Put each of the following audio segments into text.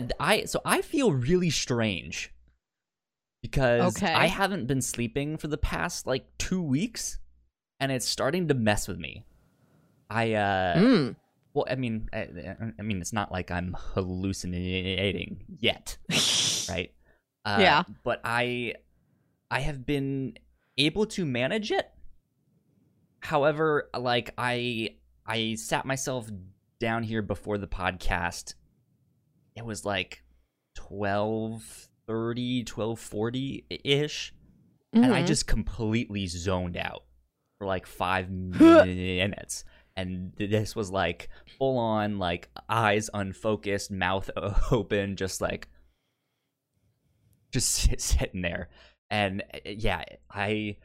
man, I so I feel really strange because Okay. I haven't been sleeping for the past like two weeks, and it's starting to mess with me. I uh, Mm. well, I mean, I, I mean, it's not like I'm hallucinating yet, right? Uh, Yeah. But I, I have been able to manage it. However, like I, I sat myself down here before the podcast. It was like 1230, 1240 ish. And I Mhm. just completely zoned out for like five minutes. And this was like full on, like eyes unfocused, mouth open, just like just sitting there. And uh, yeah, I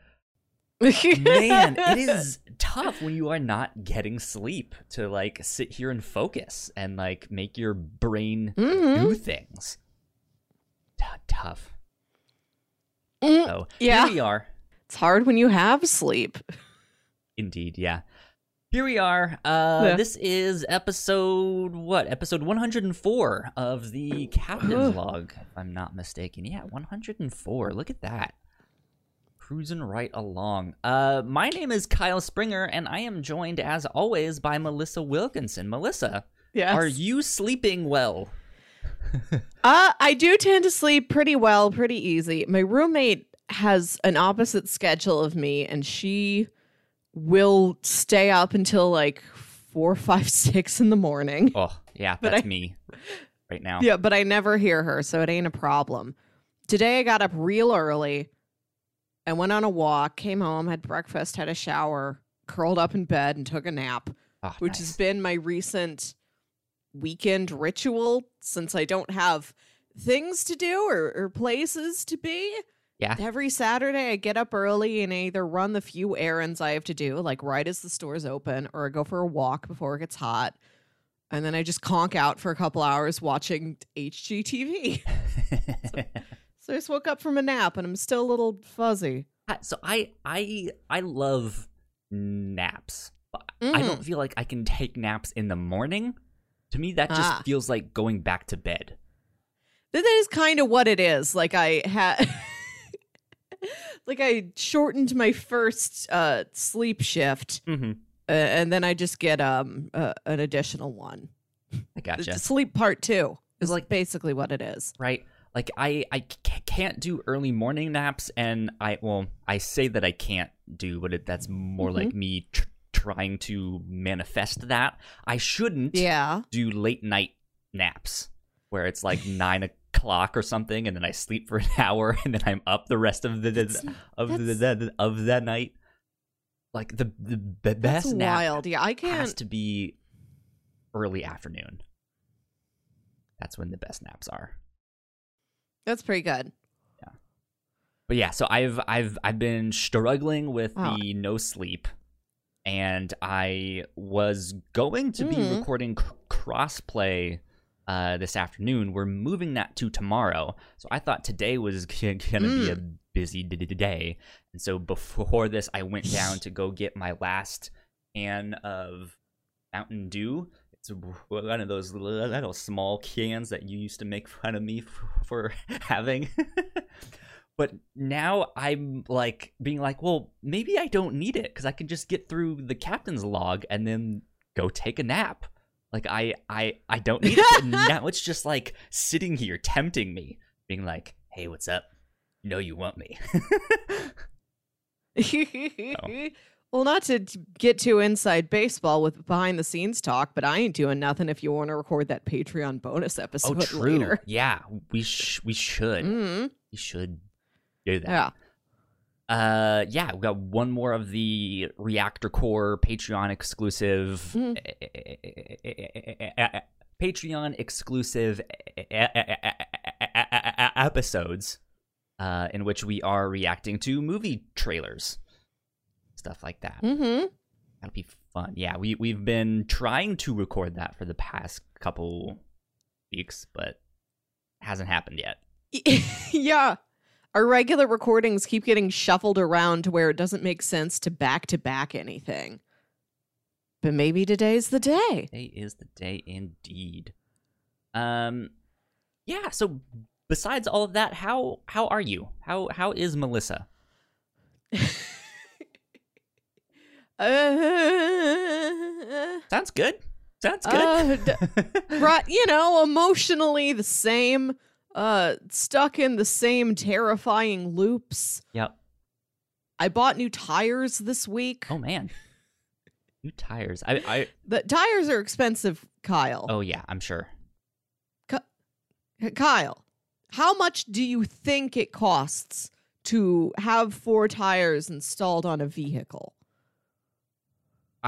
man, it is tough when you are not getting sleep to like sit here and focus and like make your brain Mhm. do things. T- tough. Mm, So yeah. here we are. It's hard when you have sleep. Indeed, yeah. Here we are. Uh, Yeah. This is episode what? Episode 104 of the Captain's. Log, if I'm not mistaken. Yeah, 104. Look at that. Cruising right along. Uh, my name is Kyle Springer, and I am joined, as always, by Melissa Wilkinson. Melissa, Yes. are you sleeping well? Uh, I do tend to sleep pretty well, pretty easy. My roommate has an opposite schedule of me, and she will stay up until like four, five, six in the morning. Oh, yeah, But that's I- me right now. Yeah, but I never hear her, so it ain't a problem. Today I got up real early. I went on a walk, came home, had breakfast, had a shower, curled up in bed, and took a nap, Oh, which nice. has been my recent weekend ritual since I don't have things to do or, or places to be. Yeah. Every Saturday, I get up early and I either run the few errands I have to do, like right as the stores open, or I go for a walk before it gets hot. And then I just conk out for a couple hours watching HGTV. So I just woke up from a nap and I'm still a little fuzzy. So I I I love naps. But I don't feel like I can take naps in the morning. To me, that just Ah. feels like going back to bed. That is kind of what it is. Like I had, like I shortened my first uh, sleep shift, Mm-hmm. uh, and then I just get um uh, an additional one. I The gotcha. Sleep part two is like basically what it is. right? Like I I c- can't do early morning naps, and I well I say that I can't do, but it, that's more like mm-hmm. me tr- trying to manifest that. I shouldn't Yeah. do late night naps where it's like nine o'clock or something, and then I sleep for an hour, and then I'm up the rest of the, That's- of the, that's- the of that night. Like the the That's best nap wild. Yeah, I can't. Has to be early afternoon. That's when the best naps are. That's pretty good. Yeah. But yeah, so I've I've I've been struggling with Oh. the no sleep, and I was going to be Mhm. recording c- crossplay uh, this afternoon. We're moving that to tomorrow, so I thought today was g- gonna be a busy d- d- day. And so before this, I went down to go get my last can of Mountain Dew. It's one of those little small cans that you used to make fun of me for having. but now I'm like being like, well, maybe I don't need it because I can just get through the captain's log and then go take a nap. Like I I I don't need it. Now it's just like sitting here tempting me, being like, hey, what's up? You know you want me. well, not to get too inside baseball with behind the scenes talk, but I ain't doing nothing if you want to record that Patreon bonus oh, episode true. later. Yeah, we sh- we should Mm, we should do that. yeah. Uh, yeah, we got one more of the Reactor Core Patreon exclusive, Mhm. Patreon exclusive episodes, uh, in which we are reacting to movie trailers, stuff like that. Mm-hmm. That'll be fun. Yeah, we we've been trying to record that for the past couple weeks, but hasn't happened yet. yeah. Our regular recordings keep getting shuffled around to where it doesn't make sense to back to back anything. But maybe today's the day. Today is the day indeed. Um yeah. So besides all of that, how how are you? How how is Melissa? Uh, Sounds good. Sounds good. Uh, right, you know, emotionally the same, uh, stuck in the same terrifying loops. yep. I bought new tires this week. Oh man. New tires. I I The tires are expensive, Kyle. oh yeah, I'm sure. Kyle, how much do you think it costs to have four tires installed on a vehicle?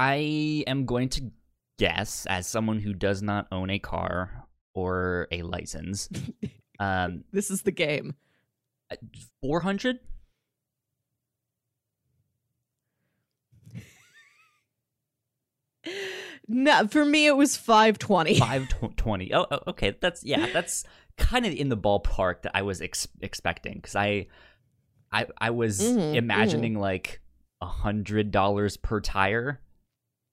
I am going to guess, as someone who does not own a car or a license, um, This is the game. four hundred. No, for me it was 520. Five twenty. Oh, oh, okay. That's yeah. That's kind of in the ballpark that I was ex- expecting because I, I, I was Mhm, imagining like a hundred dollars per tire,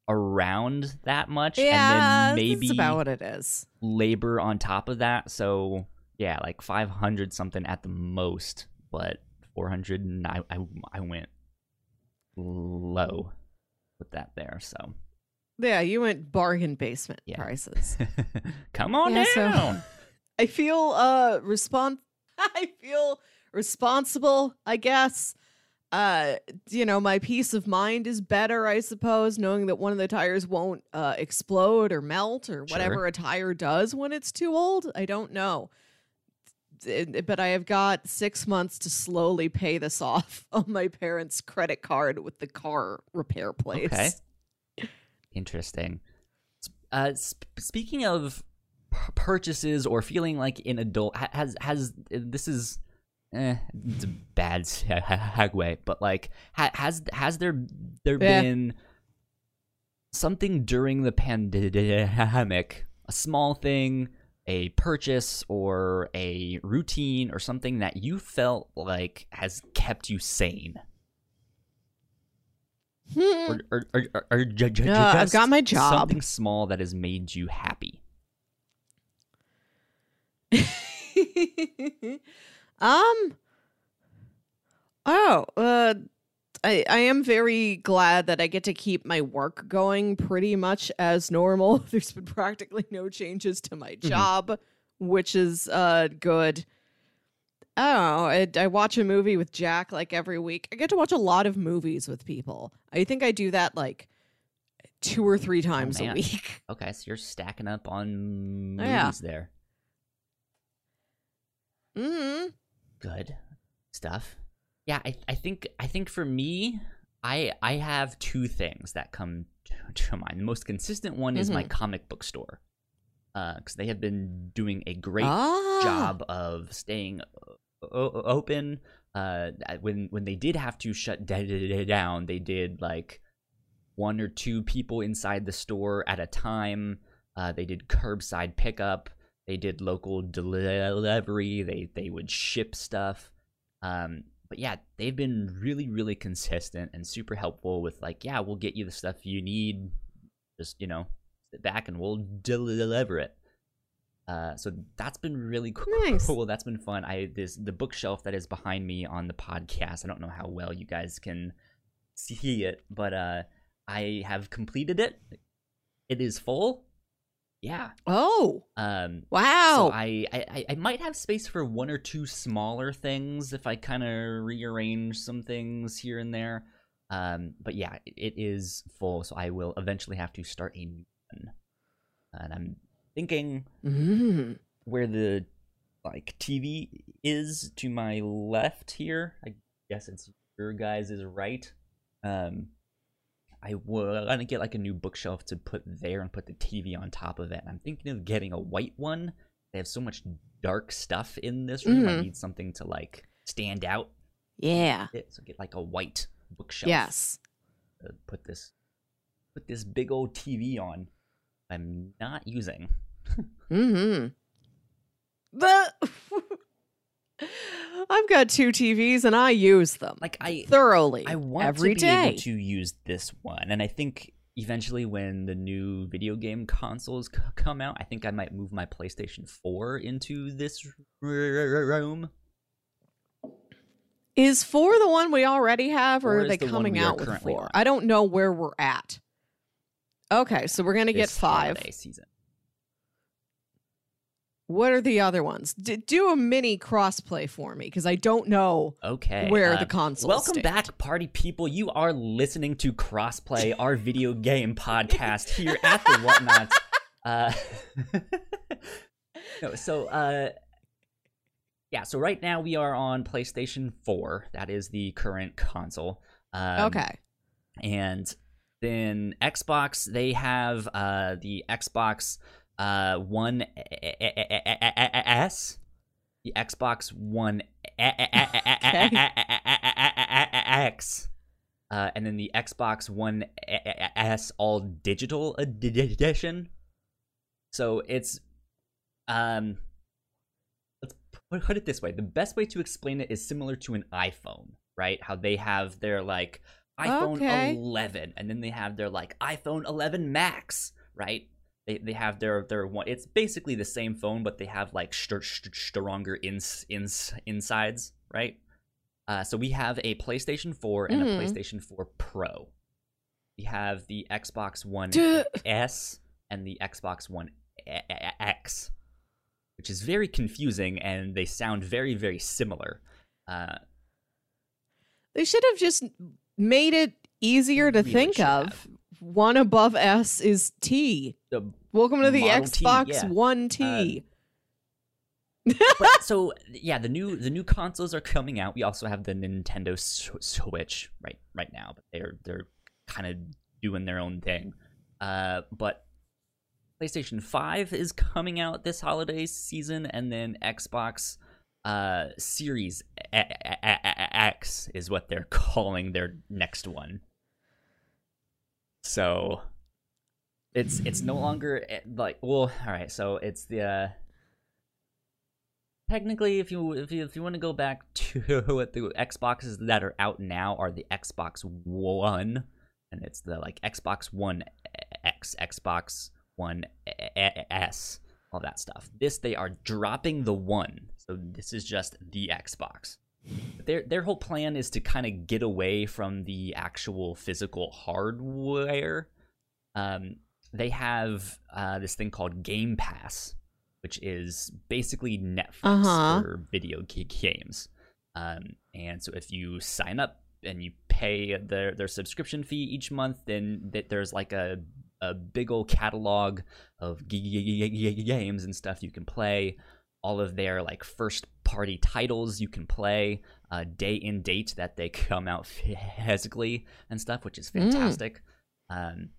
around that much, Yeah, and then maybe that's about what it is. labor on top of that. So yeah, like five hundred something at the most, but four hundred. And I, I, I went low with that there. So Yeah, you went bargain basement Yeah. prices. come on Yeah, so- down. I feel uh respon I feel responsible, I guess. Uh you know, my peace of mind is better, I suppose, knowing that one of the tires won't uh explode or melt or whatever Sure. a tire does when it's too old. I don't know. It- but I have got 6 months to slowly pay this off on my parents' credit card with the car repair place. Okay. Interesting. Uh, sp- speaking of p- purchases or feeling like an adult, has has this is eh, it's a bad segue, but like ha- has has there there Yeah. been something during the pandemic, a small thing, a purchase or a routine or something that you felt like has kept you sane? Hmm. or, or, or, or, or ju- ju- Uh, I've got my job. Something small that has made you happy. um oh uh I, I am very glad that I get to keep my work going pretty much as normal. There's been practically no changes to my Mhm. job, which is uh good. I. I, I watch a movie with Jack like every week. I get to watch a lot of movies with people. I think I do that like two or three times a week. Okay, so you're stacking up on Oh, Yeah. movies there. hmm Good stuff. Yeah, I, I think I think for me, I I have two things that come to, mind. The most consistent one is my Mhm. comic book store, because they have been doing a great ah. job of staying o- o- open. Uh, when when they did have to shut down, they did like one or two people inside the store at a time. Uh, they did curbside pickup. They did local delivery. They they would ship stuff. Um, but yeah, they've been really really consistent and super helpful with like, yeah, we'll get you the stuff you need. Just you know, sit back and we'll deliver it. Uh, so that's been really cool. Nice. Cool. That's been fun. I this the bookshelf that is behind me on the podcast. I don't know how well you guys can see it, but uh, I have completed it. It is full. Yeah. Oh, Um. wow. So I, I I- might have space for one or two smaller things if I kind of rearrange some things here and there. Um. But yeah, it, it is full. So I will eventually have to start a new one. And I'm thinking Mm. where the like TV is to my left here. I guess it's your guys is right. Um, I want to get like a new bookshelf to put there and put the TV on top of it. I'm thinking of getting a white one. They have so much dark stuff in this room. I Mhm. need something to like stand out. Yeah. So get like a white bookshelf. Yes. Put this put this big old TV on. I'm not using. Mm-hmm. The I've got two TVs and I use them Like I thoroughly I want every to be day. able to use this one, and I think eventually when the new video game consoles c- come out, I think I might move my PlayStation 4 into this r- r- room. Is four the one we already have, or Four are they the coming out with four? on. I don't know where we're at. Okay, so we're gonna get five. season. What are the other ones? D- do a mini crossplay for me because I don't know Okay. where uh, the consoles. Welcome stand. back, party people. You are listening to Crossplay, our video game podcast here at the Whatnauts. Uh, no, so uh, yeah, so right now we are on PlayStation 4. That is the current console. Um, okay. and then Xbox, they have uh, the Xbox uh, One S, the Xbox One X, uh, and then the Xbox One S All Digital Edition. So it's, um, let's put it this way: the best way to explain it is similar to an iPhone, right? How they have their like iPhone Okay. 11, and then they have their like iPhone 11 Max, right? They, they have their their one. It's basically the same phone, but they have like str- str- stronger ins, ins insides, right? Uh, so we have a PlayStation 4 and Mhm. a PlayStation 4 Pro. We have the Xbox One. S and the Xbox One X, which is very confusing, and they sound very very similar. Uh, They should have just made it easier to Really think of. have. One above S is T. the Welcome to the Model T, Xbox yeah. One T. but so yeah, the new the new consoles are coming out. We also have the Nintendo Switch right right now, but they're they're kind of doing their own thing. Uh, but PlayStation Five is coming out this holiday season, and then Xbox uh, Series A- A- A- X is what they're calling their next one. So it's it's no longer eh, like well, all right. So it's the uh, technically if you if you if you want to go back to what the Xboxes that are out now are the Xbox One, and it's the like Xbox One X, Xbox One S, all that stuff. This they are dropping the one, so this is just the Xbox. Their their whole plan is to kind of get away from the actual physical hardware. Um, they have uh, this thing called Game Pass, which is basically Netflix Uh-huh. for video games. Um, and so if you sign up and you pay their their subscription fee each month, then that there's like a a big old catalog of games and stuff you can play. All of their like first party titles you can play, uh, day in date that they come out physically and stuff, which is Mm. fantastic. Um,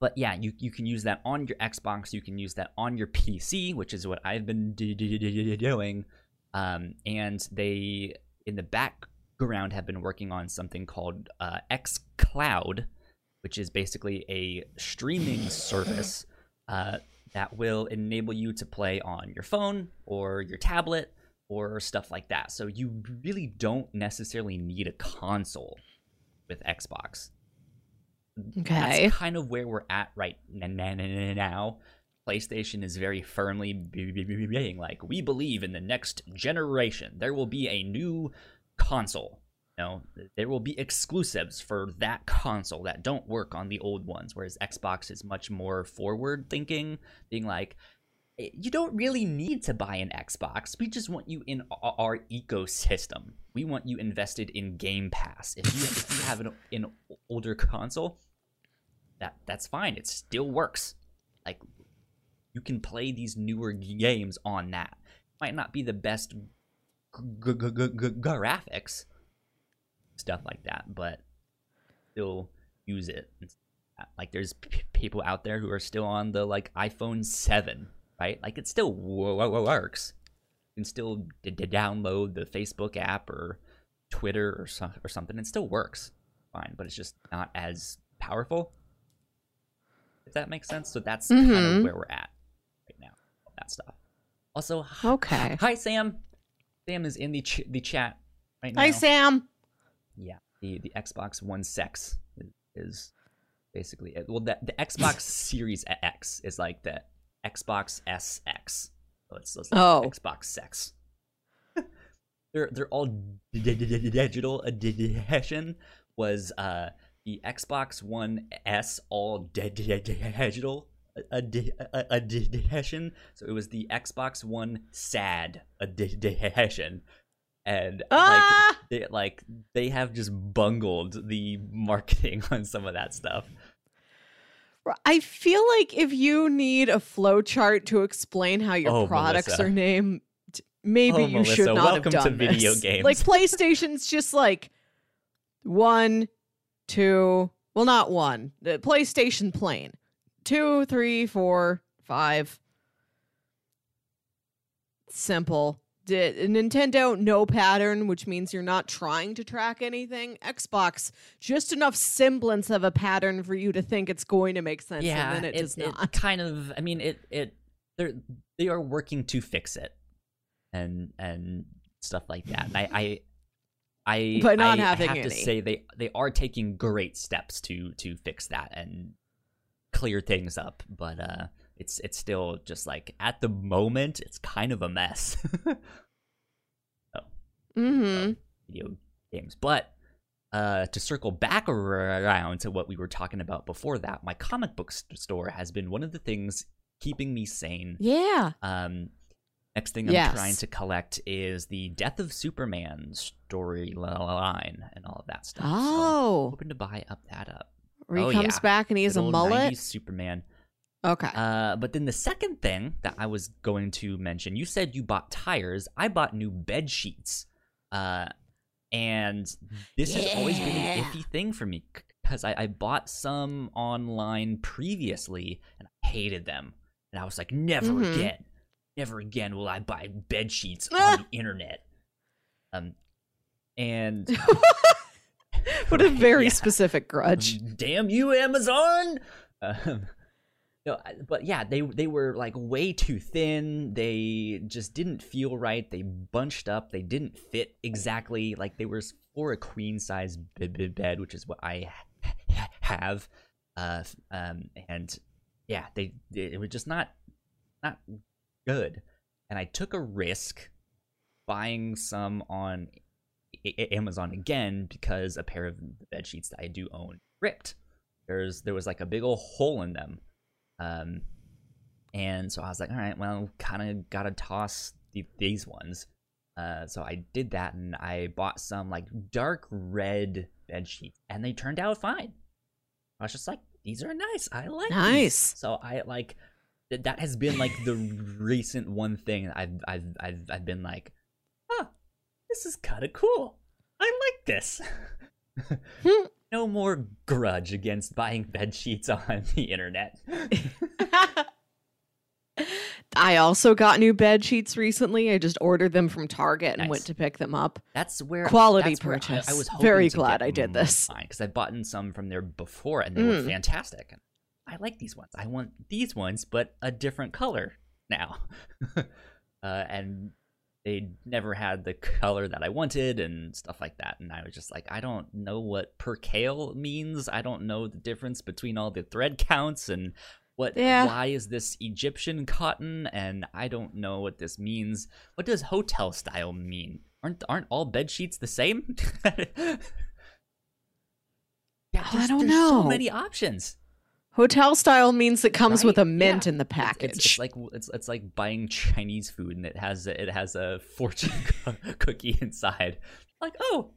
but yeah, you you can use that on your Xbox. You can use that on your PC, which is what I've been doing. Um, and they in the background have been working on something called uh, X Cloud, which is basically a streaming service uh, that will enable you to play on your phone or your tablet or stuff like that. So you really don't necessarily need a console with Xbox. Okay. That's kind of where we're at right now. PlayStation is very firmly being like, we believe in the next generation. There will be a new console. You know, there will be exclusives for that console that don't work on the old ones. Whereas Xbox is much more forward thinking, being like, "Eh, Eh, you don't really need to buy an Xbox. We just want you in our ecosystem. We want you invested in Game Pass. If you if you have an, an older console, that that's fine. It still works. Like you can play these newer games on that. Might not be the best g- g- g- graphics, stuff like that, but still use it. like. There's p- people out there who are still on the like iPhone seven, right? Like it still works. You can still d- d- download the Facebook app or Twitter or so- or something. It still works fine, but it's just not as powerful. If that makes sense. So that's kind of Mhm. where we're at right now. That stuff. Also, Okay. Hi, Sam. Sam is in the ch- the chat right now. Hi, Sam. Yeah, the the Xbox One Sex is, is basically. It- Well, the, the Xbox Series X is like the Xbox SX. So it's, it's like Oh. Xbox Sex. they're they're all digital edition was uh the Xbox One S all di- di- digital edi- edition. So it was the Xbox One sad edition, and like Ah! they like they have just bungled the marketing on some of that stuff. I feel like if you need a flow chart to explain how your Oh, products Melissa. are named, maybe Oh, you should Melissa, not welcome have to done video this. games. Like PlayStation's just like one, two. Well, not one. The PlayStation plane. Two, three, four, five. Simple. Did Nintendo no pattern, which means you're not trying to track anything. Xbox just enough semblance of a pattern for you to think it's going to make sense, yeah, and then it, does not. it kind of. I mean, it it they're they are working to fix it, and and stuff like that. And I I. I, By not I having have any. to say they they are taking great steps to to fix that and clear things up, but uh, it's it's still just like at the moment it's kind of a mess. Mm-hmm. video games. But uh, to circle back around to what we were talking about before that, my comic book st- store has been one of the things keeping me sane. Yeah. Um, next thing I'm trying to collect is the Death of Superman storyline and all of that stuff. Oh, So Oh, hoping to buy up that up. where he oh, comes yeah. back and he has Good a mullet. 90s Superman. Okay. Uh, but then the second thing that I was going to mention, you said you bought tires. I bought new bed sheets. Uh, and this has always been an iffy thing for me because I, I bought some online previously and I hated them. And I was like, never Mhm. again, never again will I buy bed sheets on the internet. Um, and what a very yeah. specific grudge. damn you amazon um, no, but yeah they they were like way too thin. They just didn't feel right. They bunched up. They didn't fit exactly like they were for a queen size bed which is what i have uh um and yeah they it was just not not good. And i took a risk buying some on Amazon again because a pair of the bed sheets that I do own ripped. There's there was like a big old hole in them, um, and so I was like, all right, well, kind of gotta toss the, these ones. Uh, so I did that, and I bought some like dark red bed sheets, and they turned out fine. I was just like, these are nice. I like these." Nice. So I like th- that has been like the recent one thing I've I've I've I've been like, huh, this is kind of cool. I like this. No more grudge against buying bed sheets on the internet. I also got new bed sheets recently. I just ordered them from Target and Nice. went to pick them up. That's where Quality that's where I- purchase. I, was Very glad I did this. because I've bought some from there before and they were Mm. fantastic. I like these ones. I want these ones, but a different color now. uh, and they never had the color that I wanted and stuff like that. And I was just like, I don't know what percale means. I don't know the difference between all the thread counts and what. Yeah. Why is this Egyptian cotton? And I don't know what this means. What does hotel style mean? Aren't aren't all bed sheets the same? yeah, oh, I don't know. there's So many options. Hotel style means it comes with a mint Yeah. in the package. It's, it's like it's it's like buying Chinese food and it has a, it has a fortune co- cookie inside. Like, oh,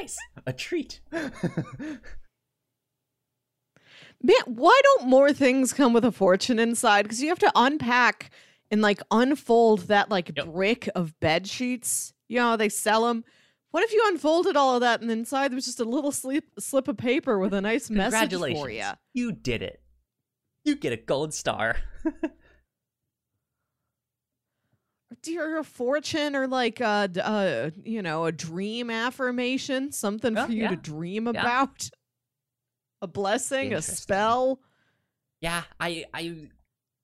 nice, a treat. Man, why don't more things come with a fortune inside? Because you have to unpack and like unfold that like Yep. brick of bed sheets. You know, they sell them. What if you unfolded all of that and inside there was just a little slip slip of paper with a nice message for you? you did it. You get a gold star. Dear your fortune or like a, d- uh you know a dream affirmation something Oh, for you yeah. to dream Yeah. about a blessing a spell yeah, I I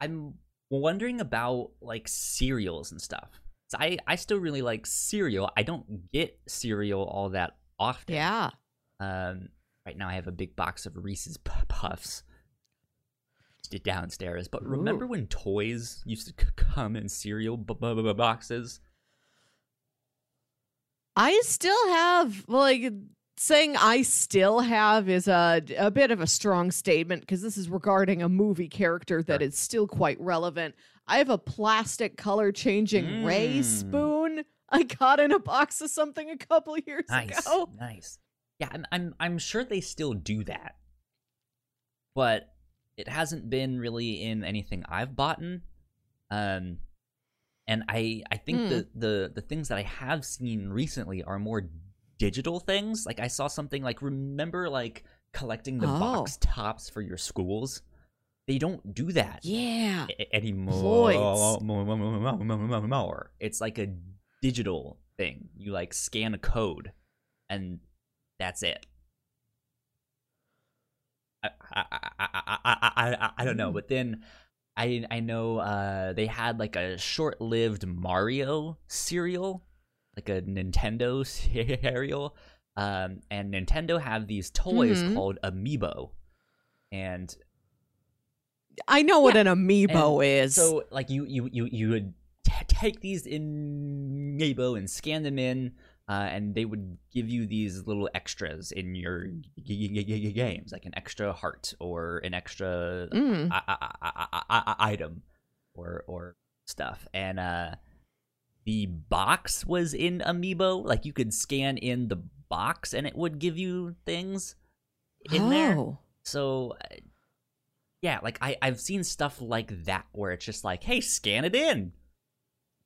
I'm wondering about like cereals and stuff. So I I still really like cereal. I don't get cereal all that often. yeah Um, right now I have a big box of Reese's Puffs downstairs. But remember Ooh. when toys used to come in cereal b- b- b- boxes? I still have like saying I still have is a a bit of a strong statement because this is regarding a movie character that Sure. is still quite relevant. I have a plastic color changing Rey Mm. spoon I got in a box of something a couple years Nice, ago. nice. Yeah, I'm, I'm I'm sure they still do that, but it hasn't been really in anything I've bought. Um, and I I think Hmm. the the the things that I have seen recently are more digital things. Like I saw something like remember like collecting the Oh. box tops for your schools. They don't do that Yeah. anymore. It's like a digital thing. You like scan a code, and that's it. I I I I I, I, don't know, Mm. but then I I know uh, they had like a short-lived Mario cereal, like a Nintendo cereal, um, and Nintendo have these toys Mhm. called Amiibo, and I know what Yeah, an amiibo is. so like you you you you would t- take these in Amiibo and scan them in, uh, and they would give you these little extras in your g- g- g- games, like an extra heart or an extra Mm. I- I- I- item or or stuff. And uh, the box was in Amiibo. Like you could scan in the box, and it would give you things in there. Oh. So, uh, yeah, like I I've seen stuff like that where it's just like, hey, scan it in,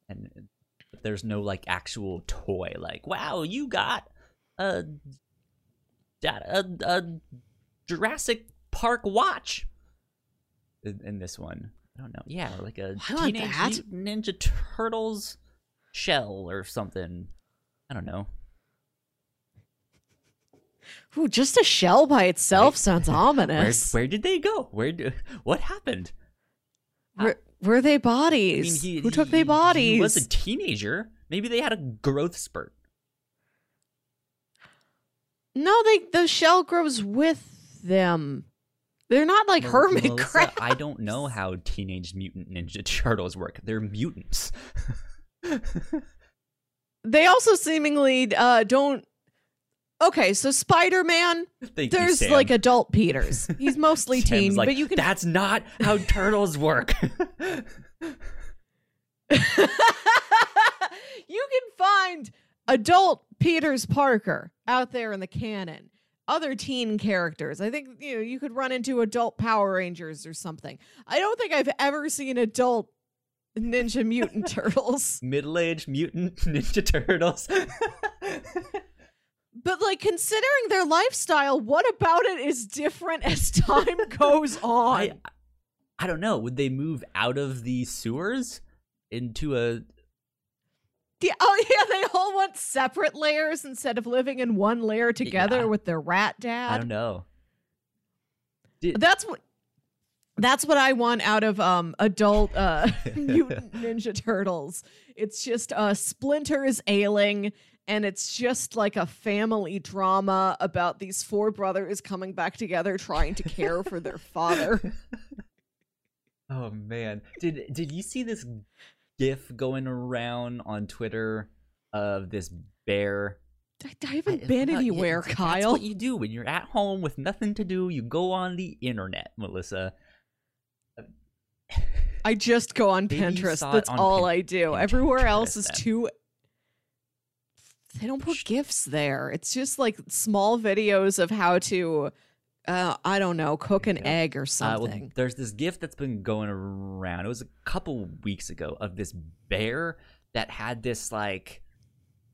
and there's no like actual toy. Like, wow, you got a a, a Jurassic Park watch in, in this one. I don't know. Yeah, like a I Teenage. Mutant Ninja Turtles shell or something. I don't know. Ooh, just a shell by itself Right. sounds ominous. where did they go? Where do, what happened? Were, were they I bodies? mean, he, Who took he- their bodies? He was a teenager. Maybe they had a growth spurt. no, they the shell grows with them. They're not like hermit crabs. I don't know how Teenage Mutant Ninja Turtles work. They're mutants. They also seemingly uh, don't. Okay, so Spider Man, you, there's Sam. like adult Peters. He's mostly teen, like, but you can That's not how turtles work. you can find adult Peters Parker out there in the canon. Other teen characters. I think you know you could run into adult Power Rangers or something. I don't think I've ever seen adult Ninja Mutant Turtles. Middle-aged mutant Ninja Turtles. But like considering their lifestyle, what about it is different as time goes on? I, I don't know. Would they move out of the sewers into a Yeah, oh yeah, they all want separate layers instead of living in one layer together Yeah. with their rat dad. I don't know. Did, That's what that's what I want out of um adult uh mutant ninja turtles. It's just uh Splinter is ailing and it's just like a family drama about these four brothers coming back together trying to care for their father. Oh man, did did you see this GIF going around on Twitter of this bear? I, I haven't I- been uh, well, anywhere, it's- That's Kyle. what you do when you're at home with nothing to do. You go on the internet, Melissa. I just go on Maybe Pinterest. That's on all Pin- I do. Pinterest Everywhere else is then. too. They don't put gifts there. It's just like small videos of how to, uh, I don't know, cook an egg or Uh, something. well, there's this gift that's been going around. It was a couple weeks ago of this bear that had this like,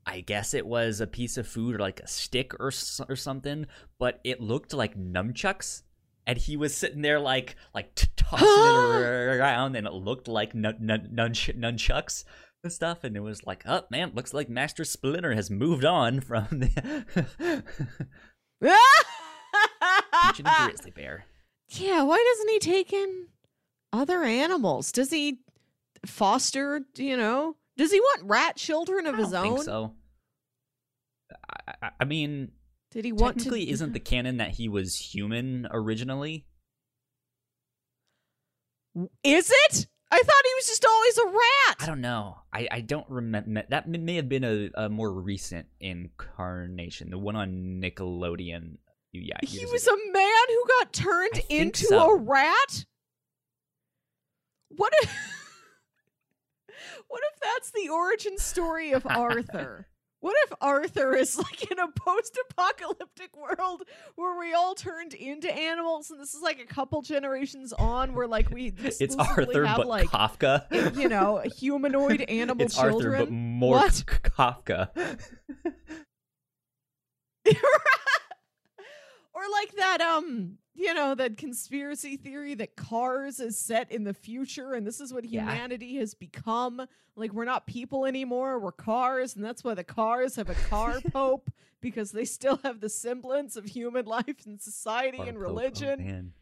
I guess it was a piece of food or like a stick or or something, but it looked like nunchucks, and he was sitting there like like t- tossing it around, and it looked like nun- nun- nunch- nunchucks and stuff. And it was like, oh man, looks like Master Splinter has moved on from the grizzly bear. yeah, why doesn't he take in other animals? Does he foster, you know? Does he want rat children of I his own? think so. I, I, I mean, Did he want Technically, to? isn't the canon that he was human originally? Is it? I thought he was just always a rat. I don't know. I, I don't remember. That may have been a, a more recent incarnation, the one on Nickelodeon. Yeah, he was ago. a man who got turned into so. a rat. What if? what if that's the origin story of Arthur? What if Arthur is like in a post-apocalyptic world where we all turned into animals, and this is like a couple generations on, where like we It's Arthur, have but like Kafka. you know humanoid animal it's children. Arthur, but more What? Kafka. or like that um you know that conspiracy theory that cars is set in the future and this is what Yeah. humanity has become like we're not people anymore we're cars and that's why the cars have a car pope because they still have the semblance of human life and society and Pope, oh, religion man.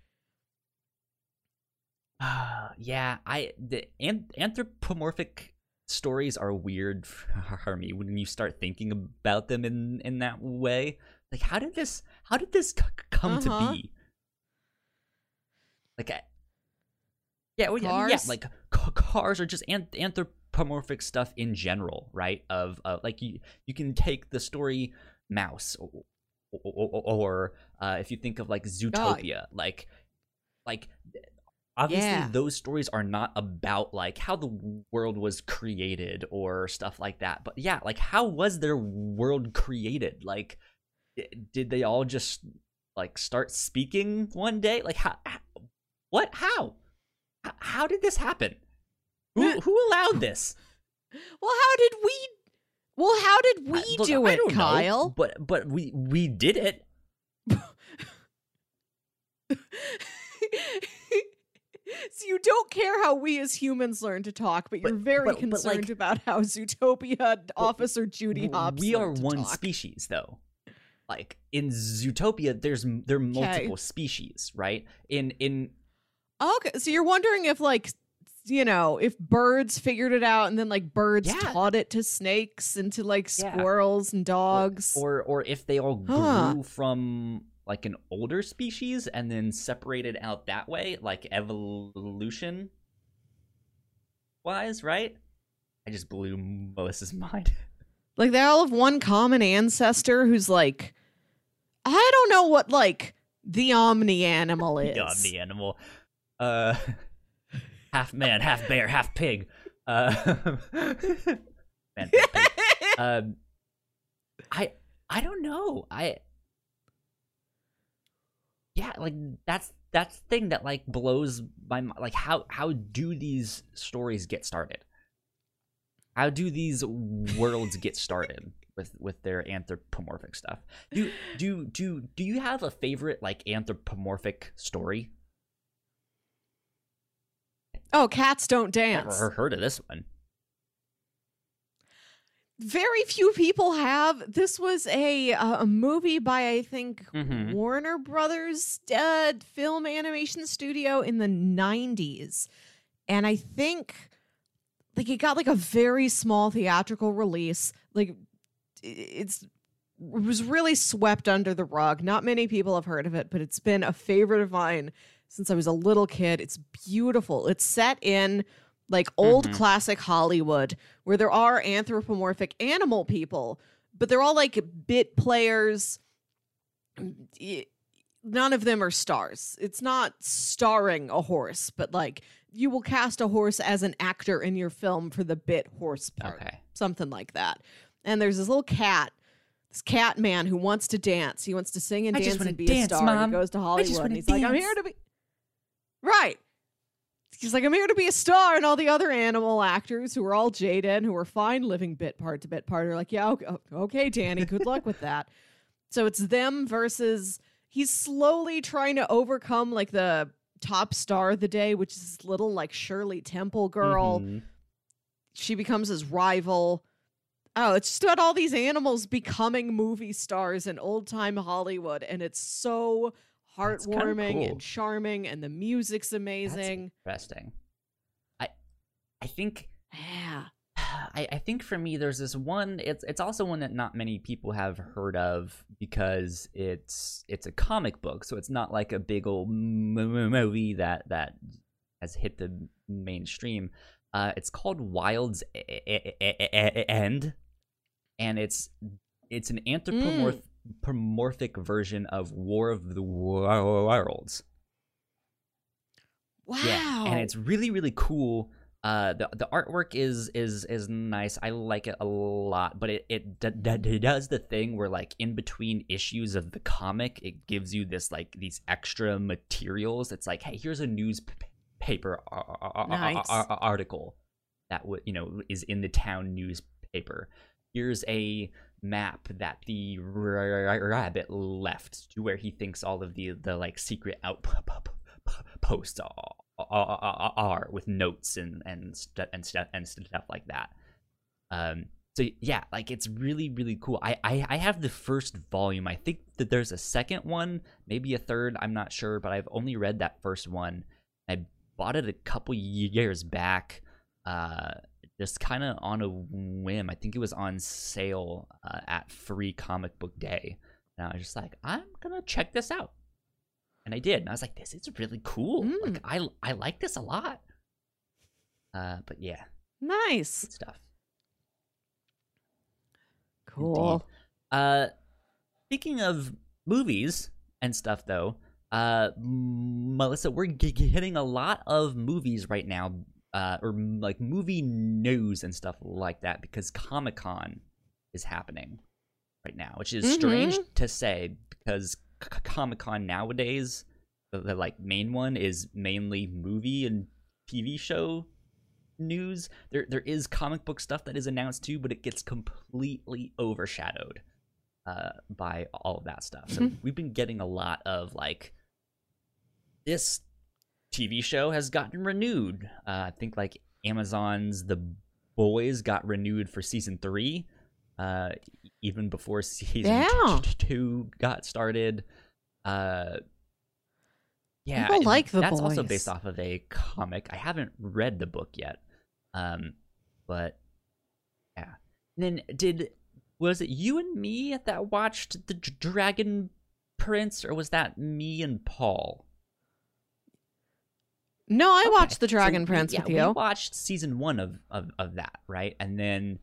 Ah, yeah, I the an- anthropomorphic stories are weird for me when you start thinking about them in in that way. Like, how did this? How did this c- come Uh-huh. to be? Like, yeah, well, yeah, yeah, Cars? like ca- cars are just an- anthropomorphic stuff in general, right? Of uh, like you you can take the story Mouse or, or, or uh, if you think of like Zootopia, like like obviously Yeah. those stories are not about like how the world was created or stuff like that but yeah like how was their world created like did they all just like start speaking one day like how what? How? How, how did this happen? Who, who allowed this? Well how did we well how did we I- look, do it don't know, kyle? but but we we did it. So you don't care how we as humans learn to talk, but you're But- very but- but, concerned like- about how Zootopia Officer Judy Hopps we are one talk. species though. Like in zootopia there's there are multiple species right? In in Okay, so you're wondering if like you know if birds figured it out and then like birds Yeah. taught it to snakes and to like Yeah. squirrels and dogs. or or if they all grew Huh. from like an older species and then separated out that way like evolution wise right i just blew melissa's mind like they all have one common ancestor who's like I don't know what like the omni animal is. the animal uh half man half bear half pig. Uh man, pig, um i i don't know. I yeah like that's that's the thing that like blows my mind like how how do these stories get started? How do these worlds get started with with their anthropomorphic stuff? Do do do do you have a favorite like anthropomorphic story oh, cats don't dance. never heard of this one very few people have. This was a uh, a movie by I think Mhm. Warner Brothers uh, film animation studio in the 90s. And I think like it got like a very small theatrical release. Like it's it was really swept under the rug. Not many people have heard of it, but it's been a favorite of mine since I was a little kid. It's beautiful. It's set in like old Mhm. classic Hollywood where there are anthropomorphic animal people, but they're all like bit players. None of them are stars. It's not starring a horse, but like you will cast a horse as an actor in your film for the bit horse part okay something like that. And there's this little cat, this cat man who wants to dance. He wants to sing and I dance and be dance, a star. Mom. he goes to Hollywood and he's like, I'm here to be right. He's like, I'm here to be a star, and all the other animal actors who are all jaded and who are fine living bit part to bit part are like, yeah, okay, okay Danny, good luck with that. So it's them versus he's slowly trying to overcome like the top star of the day, which is this little like Shirley Temple girl Mhm. she becomes his rival. Oh, it's just about all these animals becoming movie stars in old time Hollywood, and it's so heartwarming cool. and charming, and the music's That's amazing. interesting i i think Yeah. I, I think for me, there's this one. It's it's also one that not many people have heard of because it's it's a comic book, so it's not like a big old movie that that has hit the mainstream. Uh, it's called Wild's End, and it's it's an anthropomorphic version of War of the Worlds. Wow! Yeah, and it's really really cool. Uh, the the artwork is is is nice. I like it a lot, but it it, d- d- does the thing where like in between issues of the comic, it gives you this like these extra materials. It's like, hey, here's a newspaper nice. article that would you know is in the town newspaper. Here's a map that the rabbit left to where he thinks all of the the like secret outposts are, with notes and and st- and stuff and stuff like that. Um, so yeah, like it's really really cool. I, I I have the first volume. I think that there's a second one, maybe a third. I'm not sure, but I've only read that first one. I bought it a couple years back uh, just kind of on a whim. I think it was on sale uh, at Free Comic Book Day, and I was just like, I'm gonna check this out, and I did. And I was like, this is really cool. Mm. Like I I like this a lot. Uh, but yeah, nice Good stuff. Cool. Indeed. Uh, speaking of movies and stuff, though, uh, Melissa, we're getting a lot of movies right now uh, or like movie news and stuff like that because Comic Con is happening right now, which is mm-hmm. strange to say because C- Comic Con nowadays, the, the like main one is mainly movie and TV show news. There there is comic book stuff that is announced too, but it gets completely overshadowed uh, by all of that stuff. So mm-hmm. we've been getting a lot of like this TV show has gotten renewed. Uh, I think like Amazon's The Boys got renewed for season three, uh, even before season yeah. two got started. Uh, yeah, People like the that's boys. also based off of a comic. I haven't read the book yet, um, but yeah. And then did was it you and me that watched the Dragon Prince, or was that me and Paul? No, I okay. watched The Dragon so Prince yeah, with you. We watched season one of, of, of that, right? And then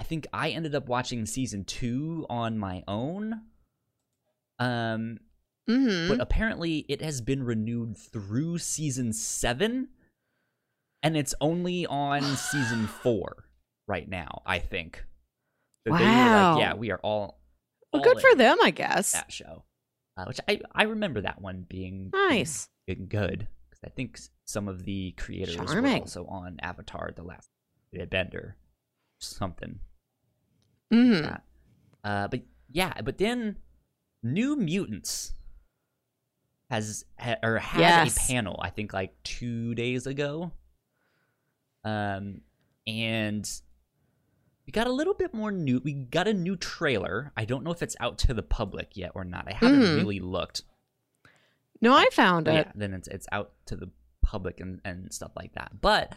I think I ended up watching season two on my own. Um, mm-hmm. but apparently it has been renewed through season seven, and it's only on season four right now. I think. So wow. Like, yeah, we are all. Well, good for them, I guess. That show, uh, which I I remember that one being nice, being good. I think some of the creators Charming. were also on Avatar: The Last Bender, something. Mm-hmm. Like uh, but yeah, but then New Mutants has ha, or had yes. a panel. I think like two days ago. Um, and we got a little bit more new. We got a new trailer. I don't know if it's out to the public yet or not. I haven't mm-hmm. really looked. No, I found it. Yeah, then it's it's out to the public and, and stuff like that. But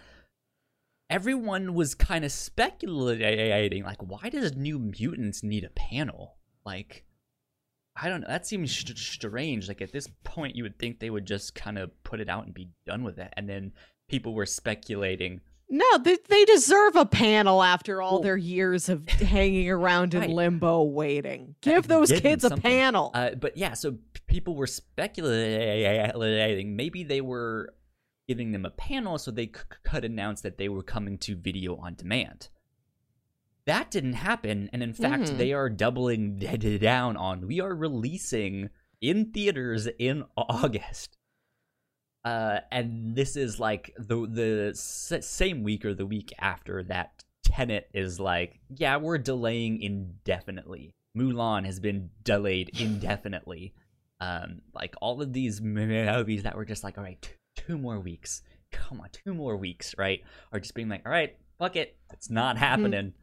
everyone was kind of speculating, like, why does New Mutants need a panel? Like, I don't know. That seems st- strange. Like at this point, you would think they would just kind of put it out and be done with it. And then people were speculating. No, they, they deserve a panel after all well, their years of hanging around in right. limbo waiting. Give those kids a panel. Uh, but yeah, so people were speculating maybe they were giving them a panel so they could announce that they were coming to video on demand. That didn't happen, and in fact, mm. they are doubling down on we are releasing in theaters in August. Uh, and this is like the the same week or the week after that Tenet is like, yeah, we're delaying indefinitely. Mulan has been delayed indefinitely. Um, like all of these movies that were just like, all right, two more weeks. Come on, two more weeks, right? Are just being like, all right, fuck it, it's not mm-hmm. happening.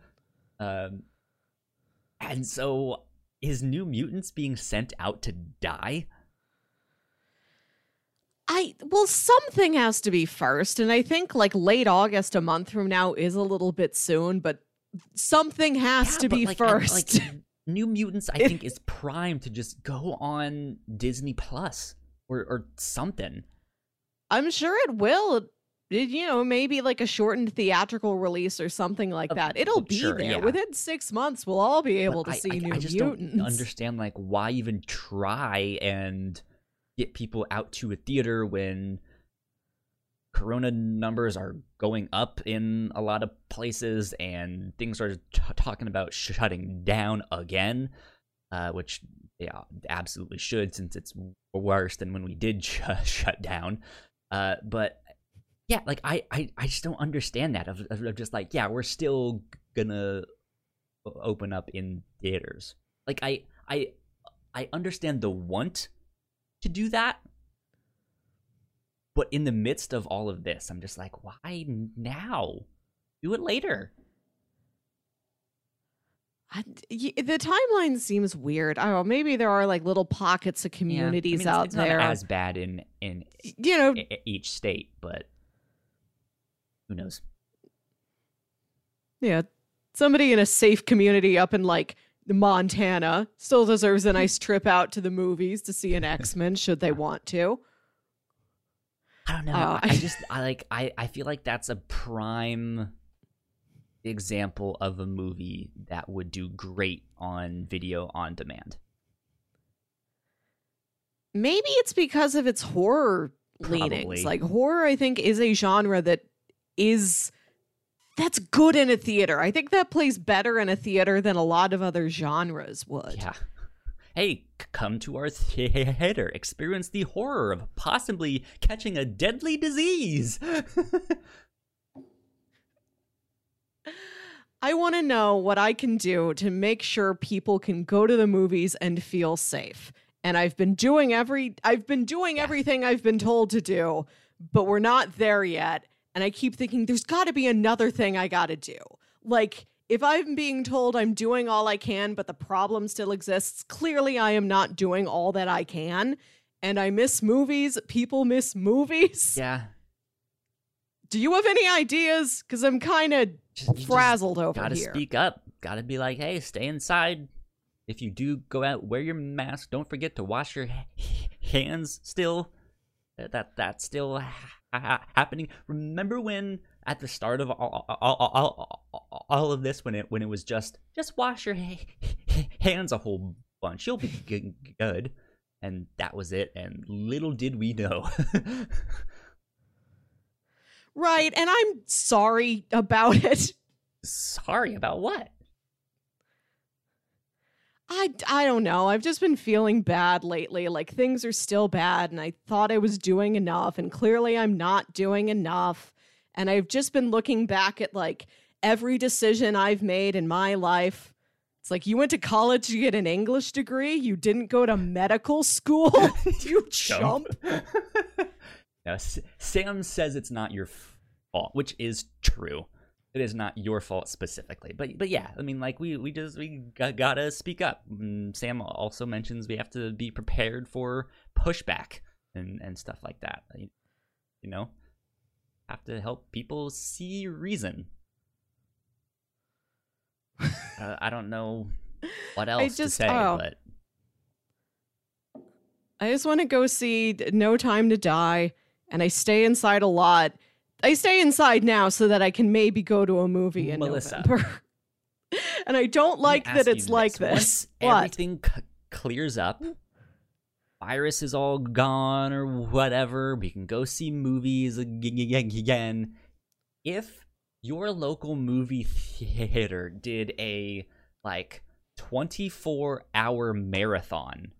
um, and so is New Mutants being sent out to die? I well, something has to be first, and I think like late August, a month from now, is a little bit soon, but something has Yeah, to be like, I- first. like, New Mutants, I think, is primed to just go on Disney Plus or or something. I'm sure it will. You know, maybe like a shortened theatrical release or something like that. It'll be sure, there yeah. within six months. We'll all be able But to I- see I, New I just Mutants. don't understand like why even try and get people out to a theater when corona numbers are going up in a lot of places and things are t- talking about shutting down again uh, which yeah absolutely should since it's worse than when we did sh- shut down. Uh, but yeah like I, I i just don't understand that of, of of just like yeah we're still gonna open up in theaters. Like i i i understand the want to do that but in the midst of all of this i'm just like why now do it later I, the timeline seems weird. I don't know. Maybe there are like little pockets of Yeah. I communities mean, it's- out it's there. not as bad in in you know, each state but who knows yeah, somebody in a safe community up in like Montana still deserves a nice trip out to the movies to see an X Men should they want to. I don't know. Uh, I just I like I I feel like that's a prime example of a movie that would do great on video on demand. Maybe it's because of its horror Probably. leanings. Like horror, I think, is a genre that is that's good in a theater. I think that plays better in a theater than a lot of other genres would. Yeah. Hey, come to our theater. Experience the horror of possibly catching a deadly disease. I want to know what I can do to make sure people can go to the movies and feel safe. And I've been doing every I've been doing everything I've been told to do, but we're not there yet. And I keep thinking there's got to be another thing I got to do. Like if I'm being told I'm doing all I can but the problem still exists, clearly I am not doing all that I can. And I miss movies, people miss movies. yeah. Do you have any ideas cuz I'm kind of Just, you just frazzled over here. gotta speak up. Gotta be like, hey, stay inside. If you do go out, wear your mask. Don't forget to wash your hands. Still, that that that's still ha- ha- happening. Remember when at the start of all, all, all, all, all of this, when it when it was just just wash your ha- hands a whole bunch, you'll be g- good. And that was it. And little did we know. Right, and I'm sorry about it. Sorry about what? I, I don't know. I've just been feeling bad lately. Like things are still bad, and I thought I was doing enough, and clearly I'm not doing enough. And I've just been looking back at like every decision I've made in my life. It's like you went to college to get an English degree, you didn't go to medical school, you chump. now, Sam says it's not your fault, which is true. It is not your fault specifically, but but yeah, I mean, like we we just we got, gotta speak up. Mm, Sam also mentions we have to be prepared for pushback and and stuff like that. You, you know, have to help people see reason. uh, I don't know what else to just- say, oh. but I just want to go see No Time to Die, and I stay inside a lot. I stay inside now so that I can maybe go to a movie in Melissa. November. and I don't like that it's like Once this. What? everything c- clears up, virus is all gone or whatever, we can go see movies ag- ag- again. If your local movie theater did a like 24 hour marathon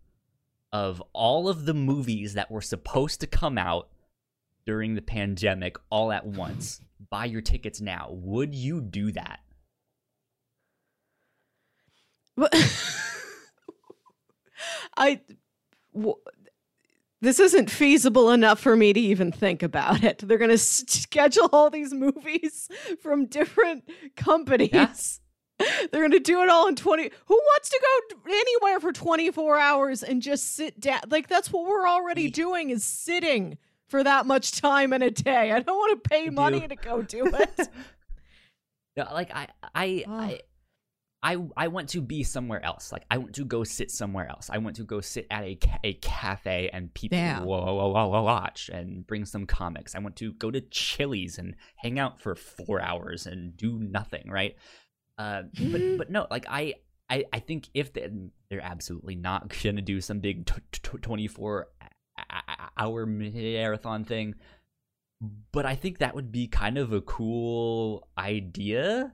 of all of the movies that were supposed to come out during the pandemic all at once, buy your tickets now. Would you do that? I. W- this isn't feasible enough for me to even think about it. They're going to schedule all these movies from different companies. They're going to do it all in 20. Who wants to go anywhere for 24 hours and just sit down? Like, that's what we're already doing is sitting for that much time in a day. I don't want to pay You money do. to go do it. No, like I, I, Ugh. I, I, I want to be somewhere else. Like I want to go sit somewhere else. I want to go sit at a ca- a cafe and people Yeah. watch and bring some comics. I want to go to Chili's and hang out for four hours and do nothing. Right. Uh, but Mhm. but no, like I. I, I think if they, they're absolutely not gonna do some big t- t- 24 hour marathon thing but I think that would be kind of a cool idea.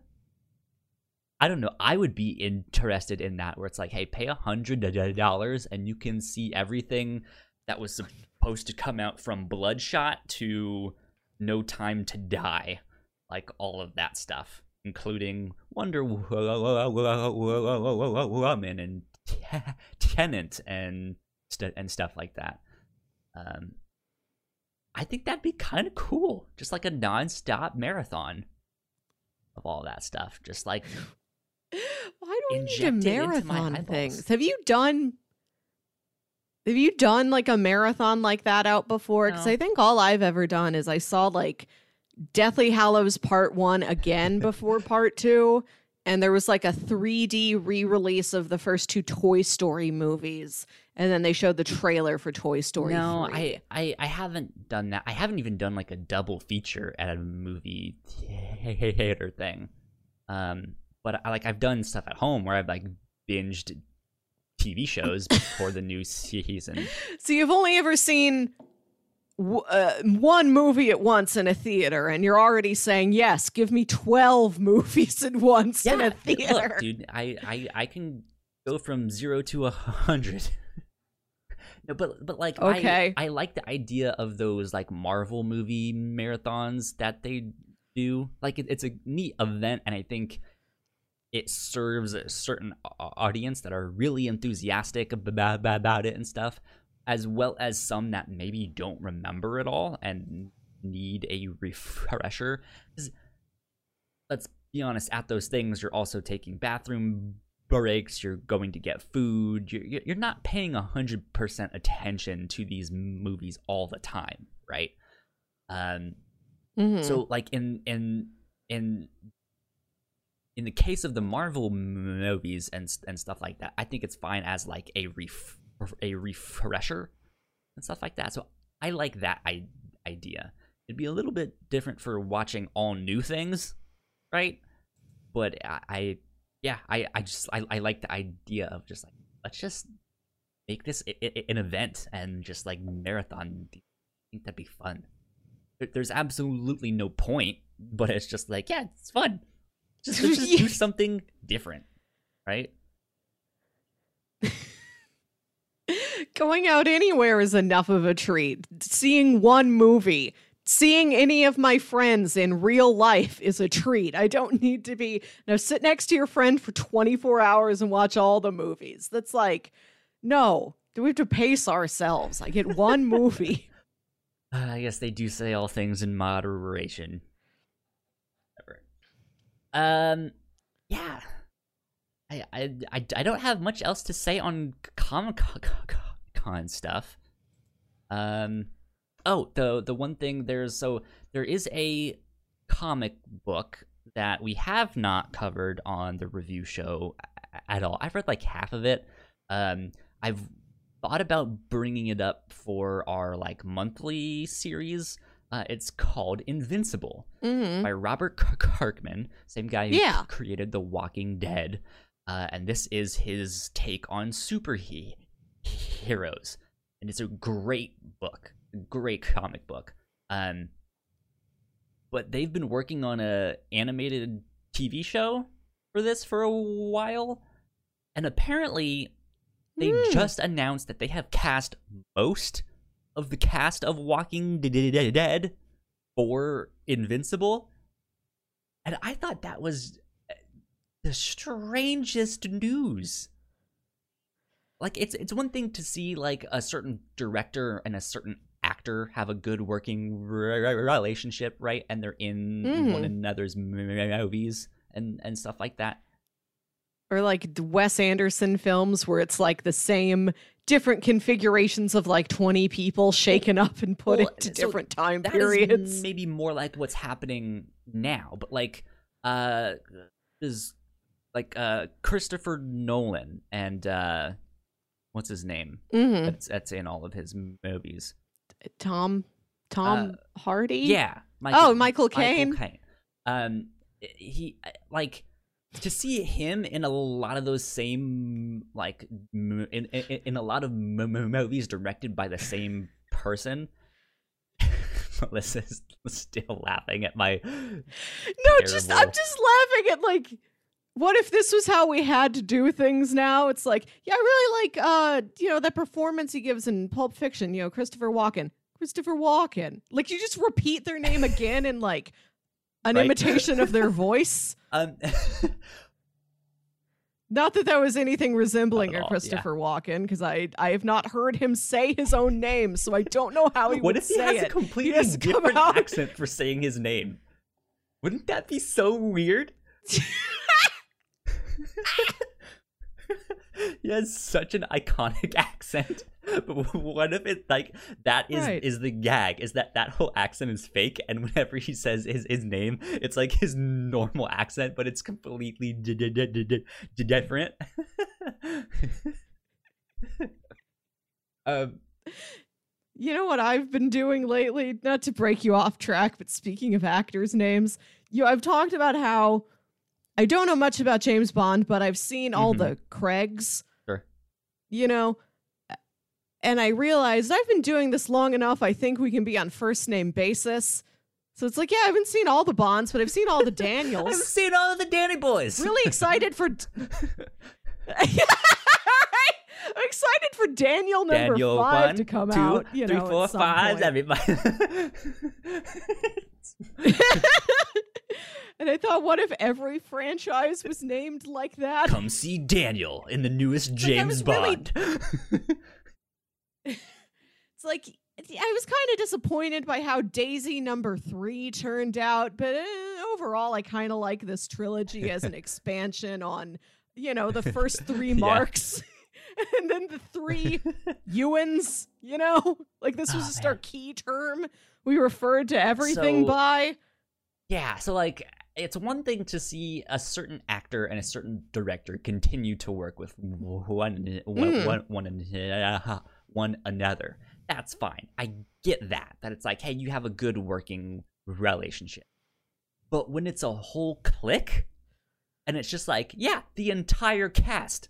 I don't know. I would be interested in that, where it's like, hey, pay a hundred dollars and you can see everything that was supposed to come out from Bloodshot to No Time to Die, like all of that stuff, including Wonder Woman and Tenet and st- and stuff like that. Um, I think that'd be kind of cool. Just like a non-stop marathon of all that stuff. Just like Why do we need to Inject it into my marathon things? Have you done have you done like a marathon like that out before? Because No. I think all I've ever done is I saw like Deathly Hallows Part One again before Part Two, and there was like a 3D re-release of the first two Toy Story movies, and then they showed the trailer for Toy Story. no, 3. I, I I haven't done that. I haven't even done like a double feature at a movie theater thing. Um, but I like I've done stuff at home where I've like binged TV shows before the new season. So you've only ever seen uh, one movie at once in a theater, and you're already saying yes. Give me twelve movies at once in a theater. Look, dude, I, I I can go from zero to a hundred. no, but but like Okay. I, I like the idea of those like Marvel movie marathons that they do. Like it, it's a neat event, and I think it serves a certain audience that are really enthusiastic about, about it and stuff, as well as some that maybe don't remember it all and need a refresher. let's be honest, at those things, you're also taking bathroom breaks, you're going to get food, you're, you're not paying 100% attention to these movies all the time, right? Um, Mhm. so like in in in in the case of the Marvel movies and and stuff like that, I think it's fine as like a ref- a refresher and stuff like that. So I like that I- idea. It'd be a little bit different for watching all new things, right? But I, I yeah, I I just I, I like the idea of just like let's just make this I- I- an event and just like marathon. I think that'd be fun. There's absolutely no point, but it's just like yeah, it's fun. Just, just do something different, right? Going out anywhere is enough of a treat. Seeing one movie, seeing any of my friends in real life is a treat. I don't need to be now sit next to your friend for 24 hours and watch all the movies. That's like, no, do we have to pace ourselves? I get one movie. Uh, I guess they do say all things in moderation. Um, yeah. I, I, I, I don't have much else to say on Comic Con stuff. Um, oh, the the one thing there's so there is a comic book that we have not covered on the review show at all. I've read like half of it. Um, I've thought about bringing it up for our like monthly series. Uh, it's called Invincible Mhm. by Robert K- Kirkman, same guy who Yeah. created The Walking Dead. Uh, and this is his take on superheroes. And it's a great book, a great comic book. Um, but they've been working on a animated TV show for this for a while, and apparently they Hmm. just announced that they have cast most of the cast of Walking Dead for Invincible. And I thought that was uh, the strangest news. Like it's it's one thing to see like a certain director and a certain actor have a good working re- re- relationship, right? And they're in Mhm. one another's movies and and stuff like that. or like Wes Anderson films where it's like the same different configurations of like 20 people shaken up and put Well, into so different time periods. maybe more like what's happening now, but like uh is like uh Christopher Nolan and uh what's his name? Mhm. That's that's in all of his movies. Tom Tom Hardy? Yeah. Oh, Michael Caine. Um he like to see him in a lot of those same like in in, in a lot of movies directed by the same person. Melissa's still laughing at my No, just I'm just laughing at like what if this was how we had to do things now? It's like, yeah, I really like uh, you know, that performance he gives in Pulp Fiction, you know, Christopher Walken. Christopher Walken. Like you just repeat their name again in like an Right. imitation of their voice. um Not that that was anything resembling a Christopher Walken, because I I have not heard him say his own name, so I don't know how he what would if he say has it. a completely has to come different accent for saying his name? Wouldn't that be so weird? he has such an iconic accent. But what if it like that is Right. is the gag? Is that that whole accent is fake? And whenever he says his his name, it's like his normal accent, but it's completely d- d- d- d- d- different. um, You know what I've been doing lately? Not to break you off track, but speaking of actors' names, you I've talked about how I don't know much about James Bond, but I've seen all Mhm. the Craigs. Sure. You know, and I realized I've been doing this long enough. I think we can be on first name basis. So it's like, yeah, I haven't seen all the Bonds, but I've seen all the Daniels. I've seen all of the Danny boys. really excited for. I'm excited for Daniel number Daniel five one, to come two, out. You three, know, four, five, everybody. and I thought, what if every franchise was named like that? Come see Daniel in the newest James really- Bond. It's like I was kind of disappointed by how Daisy number three turned out, but eh, overall, I kind of like this trilogy as an expansion on, you know, the first three marks. And then the three Ewans, you know, like this was Oh, just our key term we referred to everything So- by. yeah, so like it's one thing to see a certain actor and a certain director continue to work with one one Mm. one- one one another. That's fine. I get that. That it's like, hey, you have a good working relationship. But when it's a whole clique and it's just like, yeah, the entire cast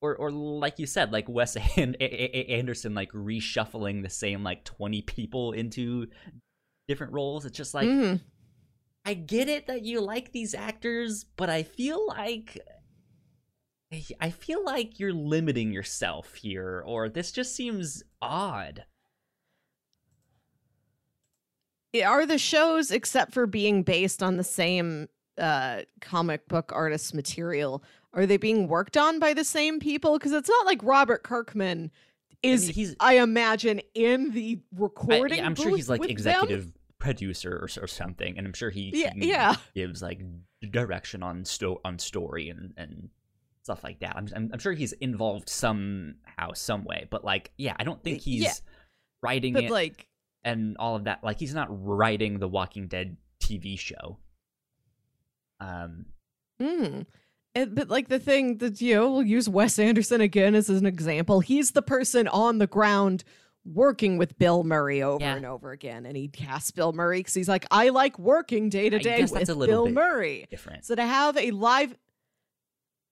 or or like you said, like Wes and Anderson like reshuffling the same like 20 people into different roles. It's just like Mhm. I get it that you like these actors, but I feel like I feel like you're limiting yourself here, or this just seems odd. are the shows except for being based on the same uh comic book artist material are they being worked on by the same people because it's not like robert kirkman is I, he's- imagine in the recording. I, am sure he's like executive them. producer or, or something, and I'm sure he, yeah yeah gives like direction on sto- on story and and stuff like that. I'm, I'm I'm sure he's involved somehow, some way, but like, yeah, I don't think he's Yeah. writing but it like and all of that. Like, he's not writing the Walking Dead TV show. Um, mm. And- but like the thing that you know we'll use wes anderson again as an example he's the person on the ground working with bill murray over Yeah. and over again and he casts bill murray because he's like i like working day to day with that's a bill bit murray different. So to have a live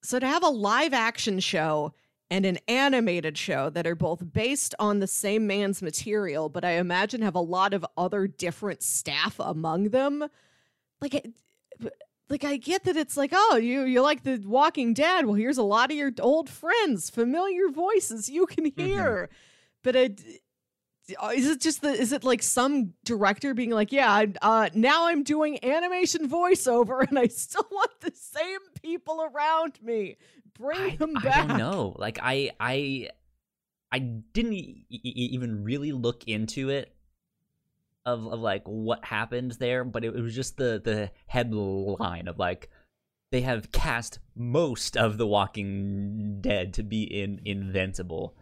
so to have a live action show and an animated show that are both based on the same man's material, but I imagine have a lot of other different staff among them. Like it, like I get that it's like, oh, you you like the Walking Dead. Well, here's a lot of your old friends, familiar voices you can hear. But it uh, is it just the is it like some director being like yeah I- uh now i'm doing animation voiceover and i still want the same people around me bring I, them I back don't know. Like I I I didn't e- even really look into it of of like what happened there, but it, it was just the the headline of like they have cast most of the Walking Dead to be in Invincible.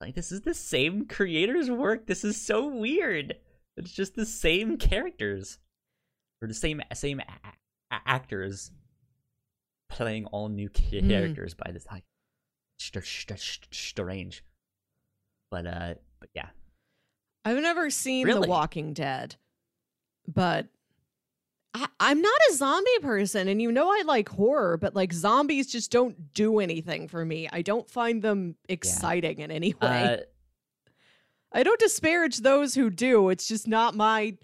Like this is the same creators' work. This is so weird. It's just the same characters, or the same same a- a- actors playing all new Hmm. characters by this like st- st- st- strange. But uh, but yeah, I've never seen Really? The Walking Dead, but I, I'm not a zombie person, and you know I like horror, but like zombies just don't do anything for me. I don't find them exciting in any way. uh, I don't disparage those who do. It's just not my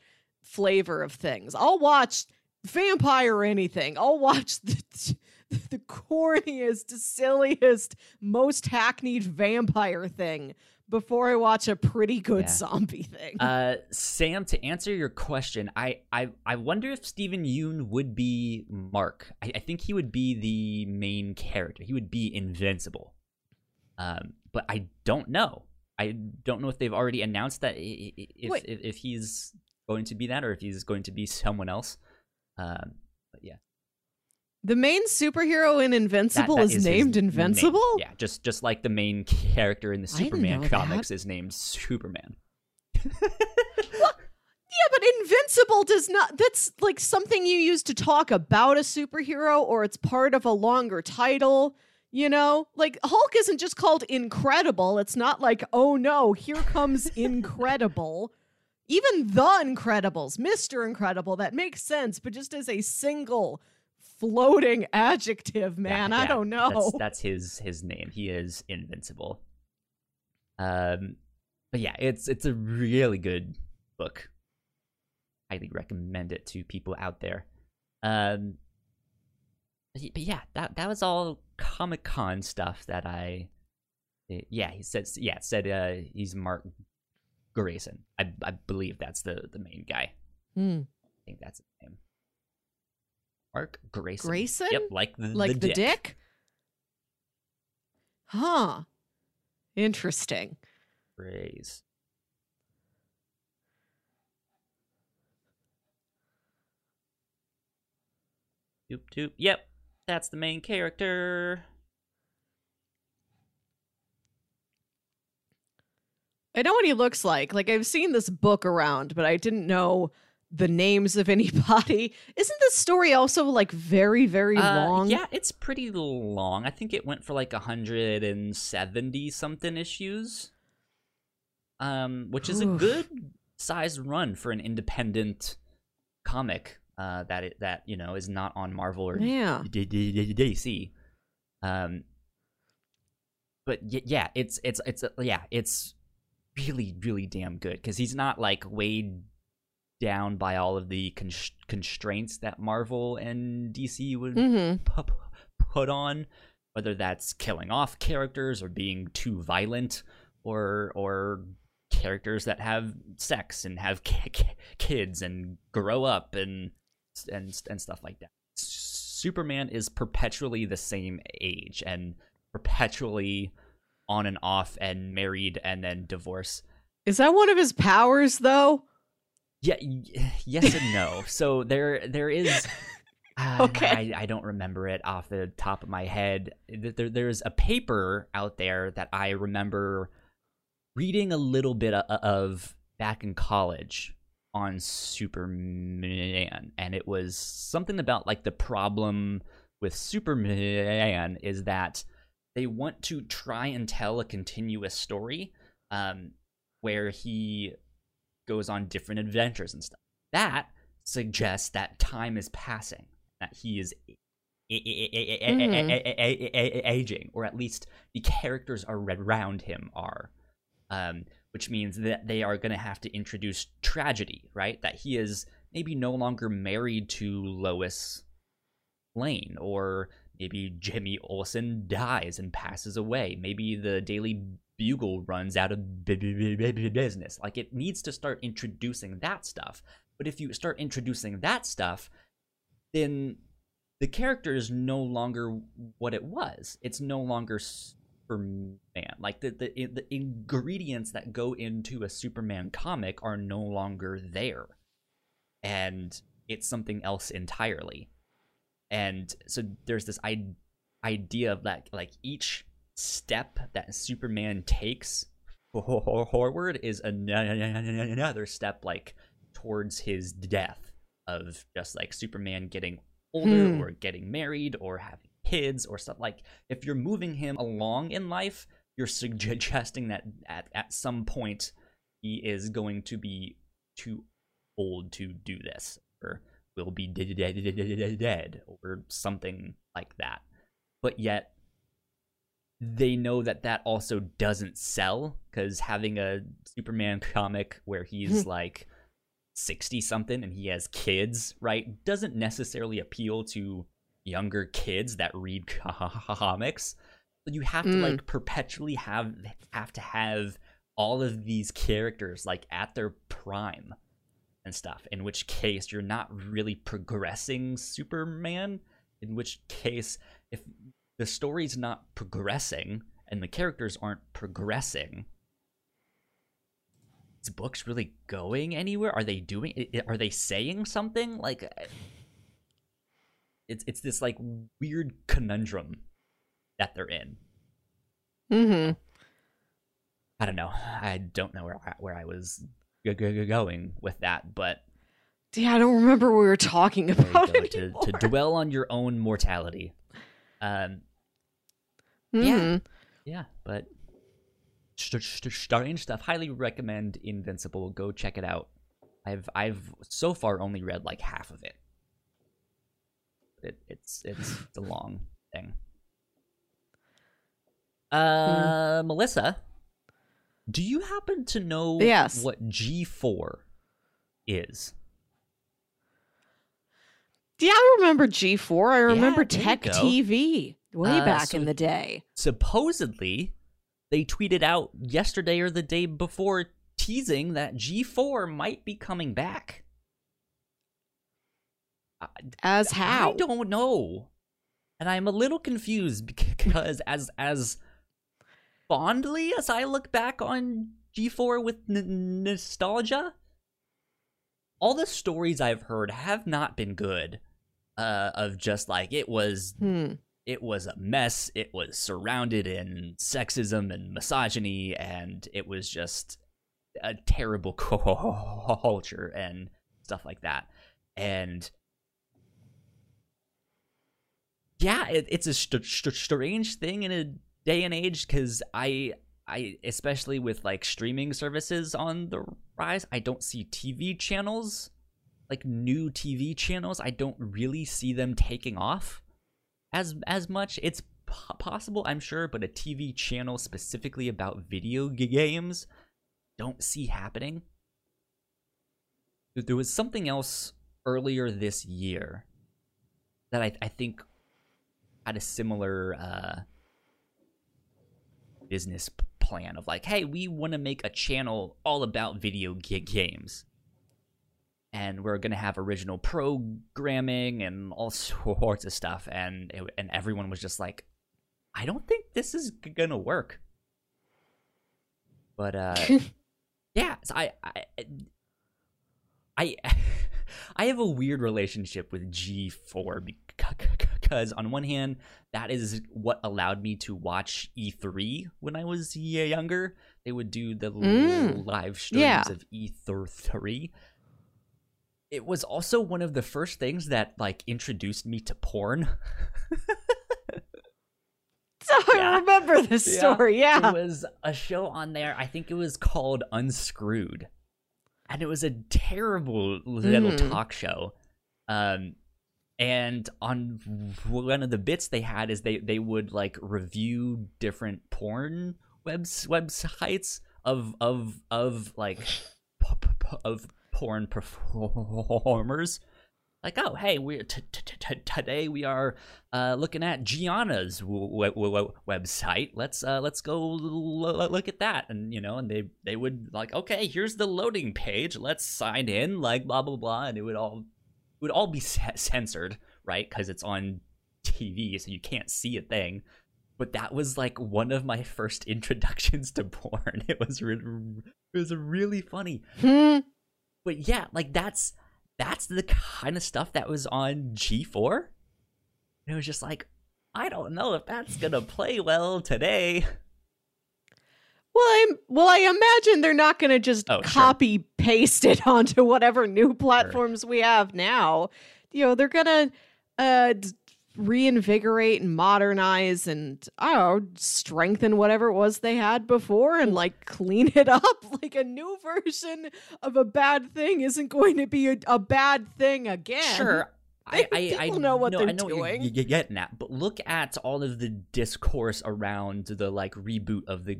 flavor of things. I'll watch vampire or anything. I'll watch the the corniest, silliest, most hackneyed vampire thing before I watch a pretty good Yeah. zombie thing. Uh, Sam, to answer your question, I, I, I wonder if Steven Yeun would be Mark. I, I think he would be the main character. He would be invincible. Um, but I don't know. I don't know if they've already announced that if if, if he's going to be that or if he's going to be someone else. Um, the main superhero in that- Invincible that is, his named name. Yeah, just just like the main character in the Superman comics is named Superman. Yeah, but Invincible does not. That's like something you use to talk about a superhero, or it's part of a longer title. You know, like Hulk isn't just called Incredible. It's not like, oh no, here comes Incredible. Even the Incredibles, Mr. Incredible, that makes sense, but just as a single floating adjective, Yeah, man, I yeah, don't know. That's, that's his his name. He is invincible. Um, but yeah, it's it's a really good book. Highly recommend it to people out there. Um, but but yeah, that that was all Comic Con stuff that I. eh, Yeah, he said. Yeah, said uh, he's Mark Grayson. I I believe that's the the main guy. Hmm. I think that's his name. Mark Grayson. Grayson? Yep, like the like the, dick. dick. Huh. Interesting. Phrase. Doop doop. Yep, that's the main character. I know what he looks like. Like I've seen this book around, but I didn't know the names of anybody. Isn't this story also like very, very Uh, long? Yeah, it's pretty long. I think it went for like 170 something issues. Um, which is a good sized run for an independent comic uh that it, that, you know, is not on Marvel or Yeah. DC. Um, but y- yeah, it's it's it's uh, yeah, it's really really damn good because he's not like weighed down by all of the con- constraints that Marvel and DC would Mm-hmm. pu- pu- put on, whether that's killing off characters or being too violent, or or characters that have sex and have ki- ki- kids and grow up and and and stuff like that. Superman is perpetually the same age and perpetually on and off and married and then divorce. Is that one of his powers though? Yeah, y- yes and no. so there there is uh, Okay. I, I don't remember it off the top of my head. There, there's a paper out there that I remember reading a little bit of back in college on Superman, and it was something about like the problem with Superman is that they want to try and tell a continuous story um, where he goes on different adventures and stuff. That suggests that time is passing, that he is aging, or at least the characters around him are. Um, which means that they are going to have to introduce tragedy, right? That he is maybe no longer married to Lois Lane, or maybe Jimmy Olsen dies and passes away. Maybe the Daily Bugle runs out of bu- bu- bu- bu- business. Like it needs to start introducing that stuff. But if you start introducing that stuff, then the character is no longer what it was. It's no longer Superman. Like the, the the ingredients that go into a Superman comic are no longer there, and it's something else entirely. and so there's this I- idea of that like each step that Superman takes forward is another step like towards his death of just like Superman getting older Hmm. or getting married or having kids or stuff like if you're moving him along in life you're suggesting that at, at some point he is going to be too old to do this or will be dead, dead, dead, dead or something like that but yet they know that that also doesn't sell because having a superman comic where he's like 60 something and he has kids right doesn't necessarily appeal to younger kids that read comics but you have to Mm. like perpetually have have to have all of these characters like at their prime and stuff in which case you're not really progressing superman in which case if the story's not progressing and the characters aren't progressing is books really going anywhere are they doing are they saying something like it's it's this like weird conundrum that they're in Mm-hmm. I don't know. I don't know where I, where I was g- g- g- going with that, but Yeah, I don't remember what we were talking about go, to, to dwell on your own mortality. Um, Mhm. yeah, but st- st- strange stuff. Highly recommend Invincible. Go check it out. I've I've so far only read like half of it. It it's it's, it's a long thing. Uh, Melissa, do you happen to know Yes. what G four is? Yeah, I remember G4. I remember you Tech. TV way Uh, back so- in the day. supposedly they tweeted out yesterday or the day before teasing that G4 might be coming back. As how? I don't know. And I'm a little confused because as as fondly as I look back on G4 with n- nostalgia, all the stories I've heard have not been good. Uh, of just like it was Hmm. it was a mess. It was surrounded in sexism and misogyny, and it was just a terrible culture and stuff like that. And yeah, it, it's a st- st- strange thing in a day and age because I, I especially with like streaming services on the rise, I don't see TV channels like new TV channels. I don't really see them taking off as as much. It's po- possible, I'm sure, but a TV channel specifically about video games don't see happening. There- was something else earlier this year that I, I think had a similar uh, business plan of like, hey, we want to make a channel all about video games and we're gonna have original programming and all sorts of stuff and it, and everyone was just like i don't think this is g- gonna work but uh yeah so i i i i have a weird relationship with g4 because on one hand that is what allowed me to watch e3 when i was younger they would do the Mm. live streams Yeah. of e3 it was also one of the first things that like introduced me to porn. So Yeah. I remember this Yeah. story. Yeah. There was a show on there, I think it was called Unscrewed. And it was a terrible little Mm. talk show. Um and on one of the bits they had is they they would like review different porn webs websites of of of like of porn performers. Like oh hey we're today we are uh, looking at Gianna's website. Let's uh, let's go look at that. And you know and they they would like okay here's the loading page. Let's sign in like blah blah blah. And it would all would all be censored right? Because it's on TV so you can't see a thing. But that was like one of my first introductions to porn. It was re- it was really funny. Hmm. But yeah, like that's that's the kind of stuff that was on G4. And it was just like, I don't know if that's gonna play well today. Well, I'm well. I imagine they're not going to just Oh, sure. copy paste it onto whatever new platforms we have now. You know, they're going to uh, d- reinvigorate and modernize and I don't know, strengthen whatever it was they had before and like clean it up. Like a new version of a bad thing isn't going to be a, a bad thing again. Sure. I, I, I know what know, they're I know what doing. You're, you're getting at, but look at all of the discourse around the like reboot of the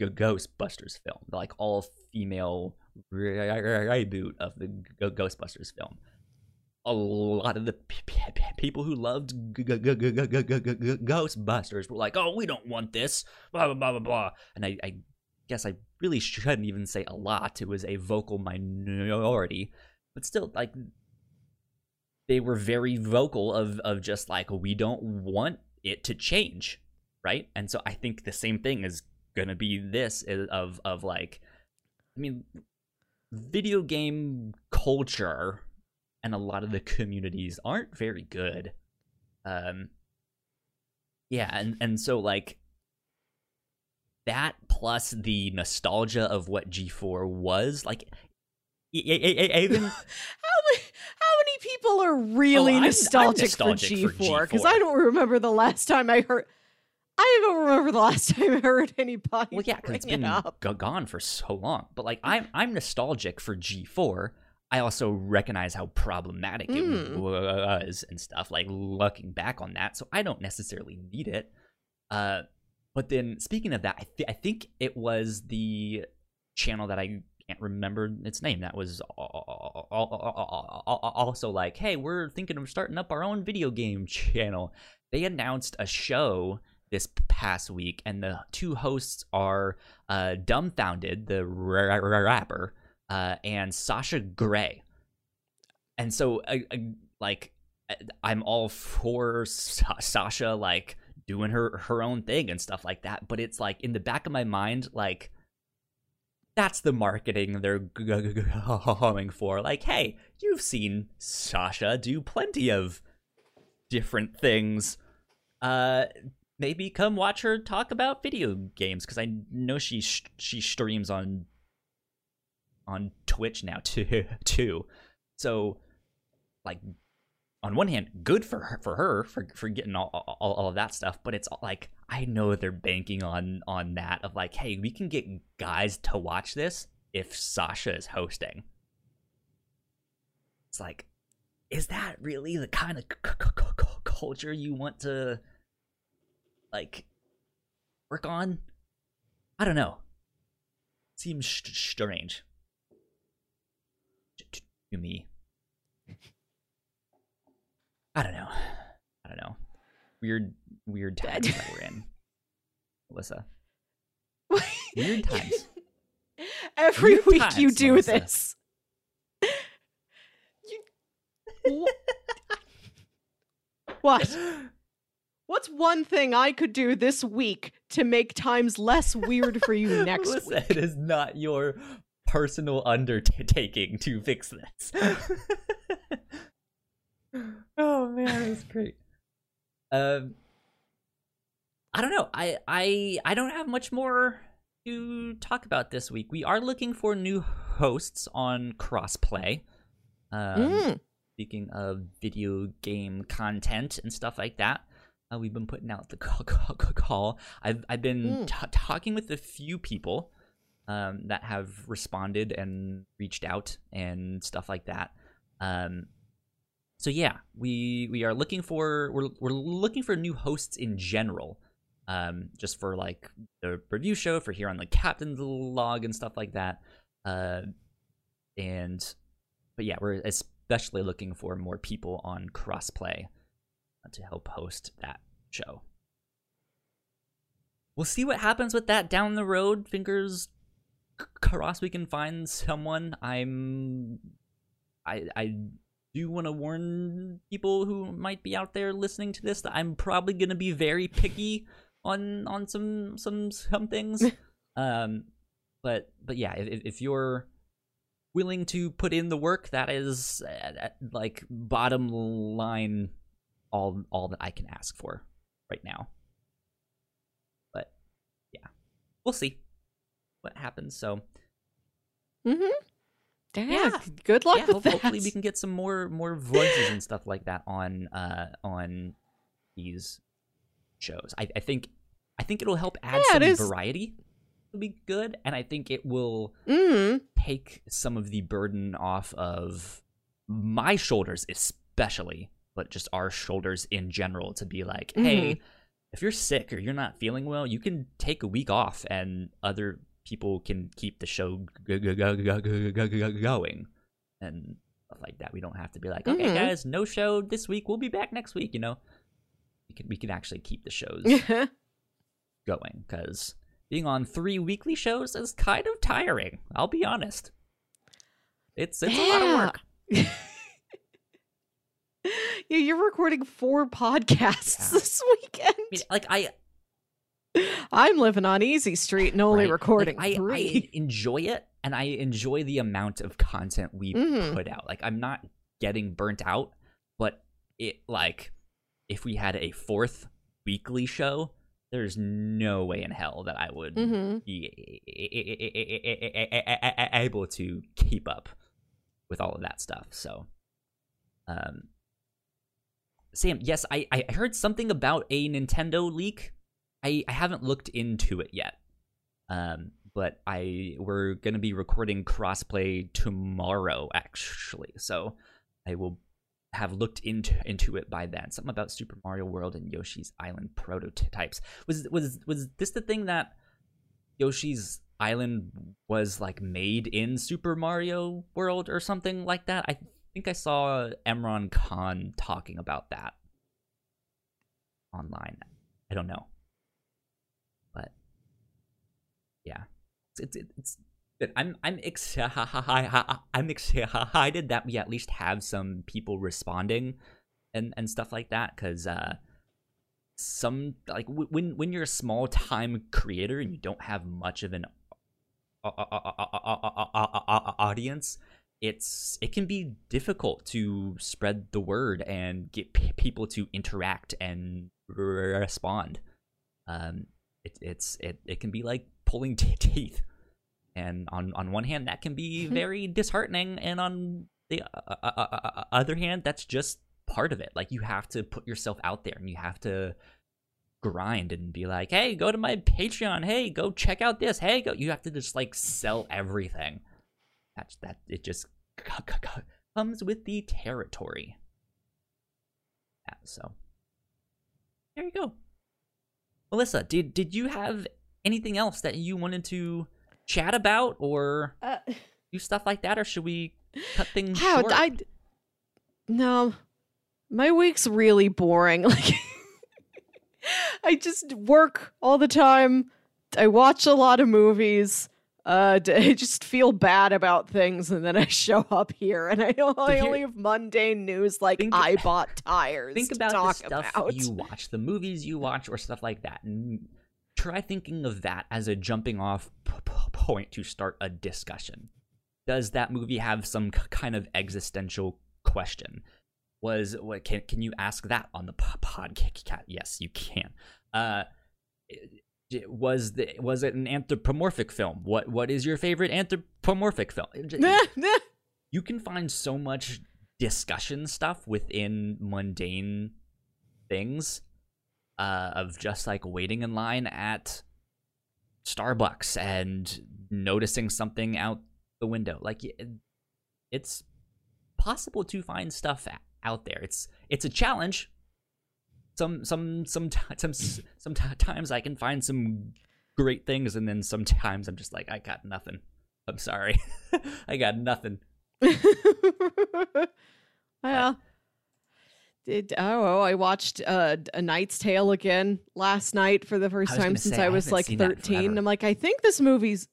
Ghostbusters film, the like all female reboot of the G- Ghostbusters film a lot of the people who loved Ghostbusters were like, "Oh, we don't want this," blah blah blah blah blah. And I, guess I really shouldn't even say a lot. It was a vocal minority, but still, like, they were very vocal of of just like we don't want it to change, right? And so I think the same thing is gonna be this of of like, I mean, video game culture and a lot of the communities aren't very good um yeah and and so like that plus the nostalgia of what g4 was like even how many how many people are really Oh, I'm- I'm nostalgic, nostalgic for for G4? Because I don't remember the last time I heard. I don't remember the last time I heard anybody Well, yeah, because it's been it gone for so long. But like, I'm I'm nostalgic for G4. I also recognize how problematic Mm. it was and stuff. Like looking back on that, so I don't necessarily need it. Uh, but then speaking of that, I, th- I think it was the channel that I can't remember its name. That was al- al- al- also like, hey, we're thinking of starting up our own video game channel. They announced a show this past week, and the two hosts are uh, Dumbfoundead, the ra- ra- rapper, uh, and Sasha Grey. And so, I, I, like, I'm all for Sa- Sasha, like, doing her her own thing and stuff like that. But it's like in the back of my mind, like, that's the marketing they're going for. Like, hey, you've seen Sasha do plenty of different things. Uh, maybe come watch her talk about video games because I know she sh- she streams on on Twitch now too too. So, like, on one hand, good for her for her for for getting all all, all of that stuff, but it's like I know they're banking on on that of like, hey, we can get guys to watch this if Sasha is hosting. It's like, is that really the kind of c- c- c- culture you want to like work on? I don't know. Seems st- strange to- me. I don't know. I don't know. Weird, weird times that we're in, Alyssa. Weird times. Every Weird week you do Melissa. this. You, what? What's one thing I could do this week to make times less weird for you next Alyssa, week? it is not your personal undertaking to fix this. oh man, that's great. Um, I don't know. I I I don't have much more to talk about this week. We are looking for new hosts on crossplay. Um, Mm. Speaking of video game content and stuff like that, uh, we've been putting out the call. call, call. I've I've been Mm. t- talking with a few people um, that have responded and reached out and stuff like that. Um, so yeah, we we are looking for we're we're looking for new hosts in general. Um, just for like the review show for here on the captain's log and stuff like that. Uh, and but yeah, we're especially looking for more people on crossplay uh, to help host that show. We'll see what happens with that down the road. Fingers c- crossed we can find someone. I'm I I do want to warn people who might be out there listening to this that I'm probably going to be very picky on on some some some things. um but but yeah, if if you're willing to put in the work, that is uh, like bottom line all all that I can ask for right now. But yeah, we'll see what happens. So Mm-hmm. Yeah. Yeah. Good luck yeah, with that. hopefully we can get some more more voices and stuff like that on uh on these shows. I, I think I think it'll help add Yeah, some is. variety. It'll be good, and I think it will Mm. take some of the burden off of my shoulders, especially, but just our shoulders in general to be like, hey, if you're sick or you're not feeling well, you can take a week off, and other people can keep the show g- g- g- going and stuff like that. We don't have to be like, okay, Mhm. guys, no show this week. We'll be back next week. You know, we can we can actually keep the shows going because being on three weekly shows is kind of tiring. I'll be honest. It's it's a lot of work. yeah, you're recording four podcasts Yeah. this weekend. I mean, like I I'm living on Easy Street and only right? Like, recording I, three. I enjoy it, and I enjoy the amount of content we Mhm. put out. Like I'm not getting burnt out, but it like if we had a fourth weekly show, there's no way in hell that I would hmm be able to keep up with all of that stuff. So, um, Sam, yes, I, I heard something about a Nintendo leak. I, I haven't looked into it yet. Um, but I we're gonna be recording crossplay tomorrow, actually. So I will have looked into into it by then. Something about Super Mario World and Yoshi's Island prototypes. Was was was this the thing that Yoshi's Island was like made in Super Mario World or something like that? I think I saw Imran Khan talking about that online. I don't know, but yeah, it's it's, it's. I'm I'm excited. I'm excited that we at least have some people responding and and stuff like that because uh some like when when you're a small time creator and you don't have much of an audience it's it can be difficult to spread the word and get p- people to interact and respond um it, it's it, it can be like pulling t- teeth. And on on one hand that can be very disheartening and on the uh, uh, uh, uh, other hand that's just part of it. Like you have to put yourself out there and you have to grind and be like hey go to my patreon. Hey go check out this. Hey go you have to just like sell everything. That's that it just comes with the territory. Yeah, so there you go. Melissa did did you have anything else that you wanted to chat about or Uh, do stuff like that or should we cut things how short I no, my week's really boring. Like I just work all the time. I watch a lot of movies. Uh, I just feel bad about things, and then I show up here, and I, I only have mundane news like Think- I bought tires. think about the stuff about. you watch, the movies you watch, or stuff like that, and try thinking of that as a jumping off p- p- point to start a discussion. Does that movie have some kind of existential question? Was what can can you ask that on the po- podcast? Yes, you can. Uh, was the was it an anthropomorphic film? What what is your favorite anthropomorphic film? you can find so much discussion stuff within mundane things uh, of just like waiting in line at Starbucks and noticing something out the window. Like it's possible to find stuff out there. It's it's a challenge. Some some some some sometimes I can find some great things, and then sometimes I'm just like I got nothing. I'm sorry, I got nothing. well, did oh I watched uh, A Knight's Tale again last night for the first time since say, I was like seen that in 13. I'm like, I think this movie's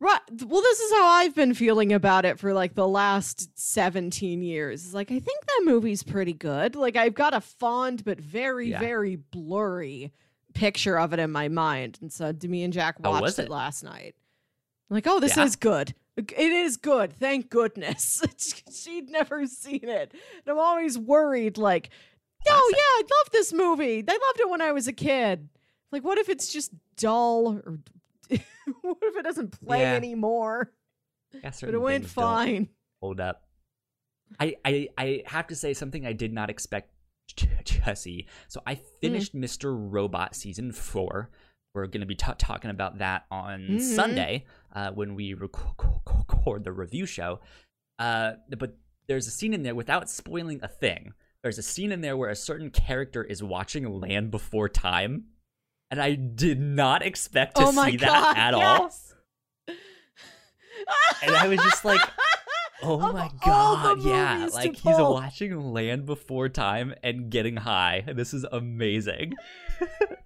right. Well, this is how I've been feeling about it for like the last 17 years. It's like I think that movie's pretty good. Like I've got a fond but very Yeah. very blurry picture of it in my mind, and so Demi and Jack watched it? it? last night. I'm like, oh, this Yeah? is good. It is good. Thank goodness. She'd never seen it. And I'm always worried, like, Oh yeah, I love this movie. I loved it when I was a kid. Like, what if it's just dull, or what if it doesn't play Yeah. anymore? Yeah, But it went fine. hold up. I, I I have to say something I did not expect to, to see. So I hmm. finished Mr. Robot season four. We're going to be ta talking about that on Mhm. Sunday uh, when we rec- record the review show. Uh, but there's a scene in there without spoiling a thing. There's a scene in there where a certain character is watching Land Before Time, and I did not expect to oh see god! that at all. And I was just like, Oh my god, yeah. Like he's watching Land Before Time and getting high. This is amazing.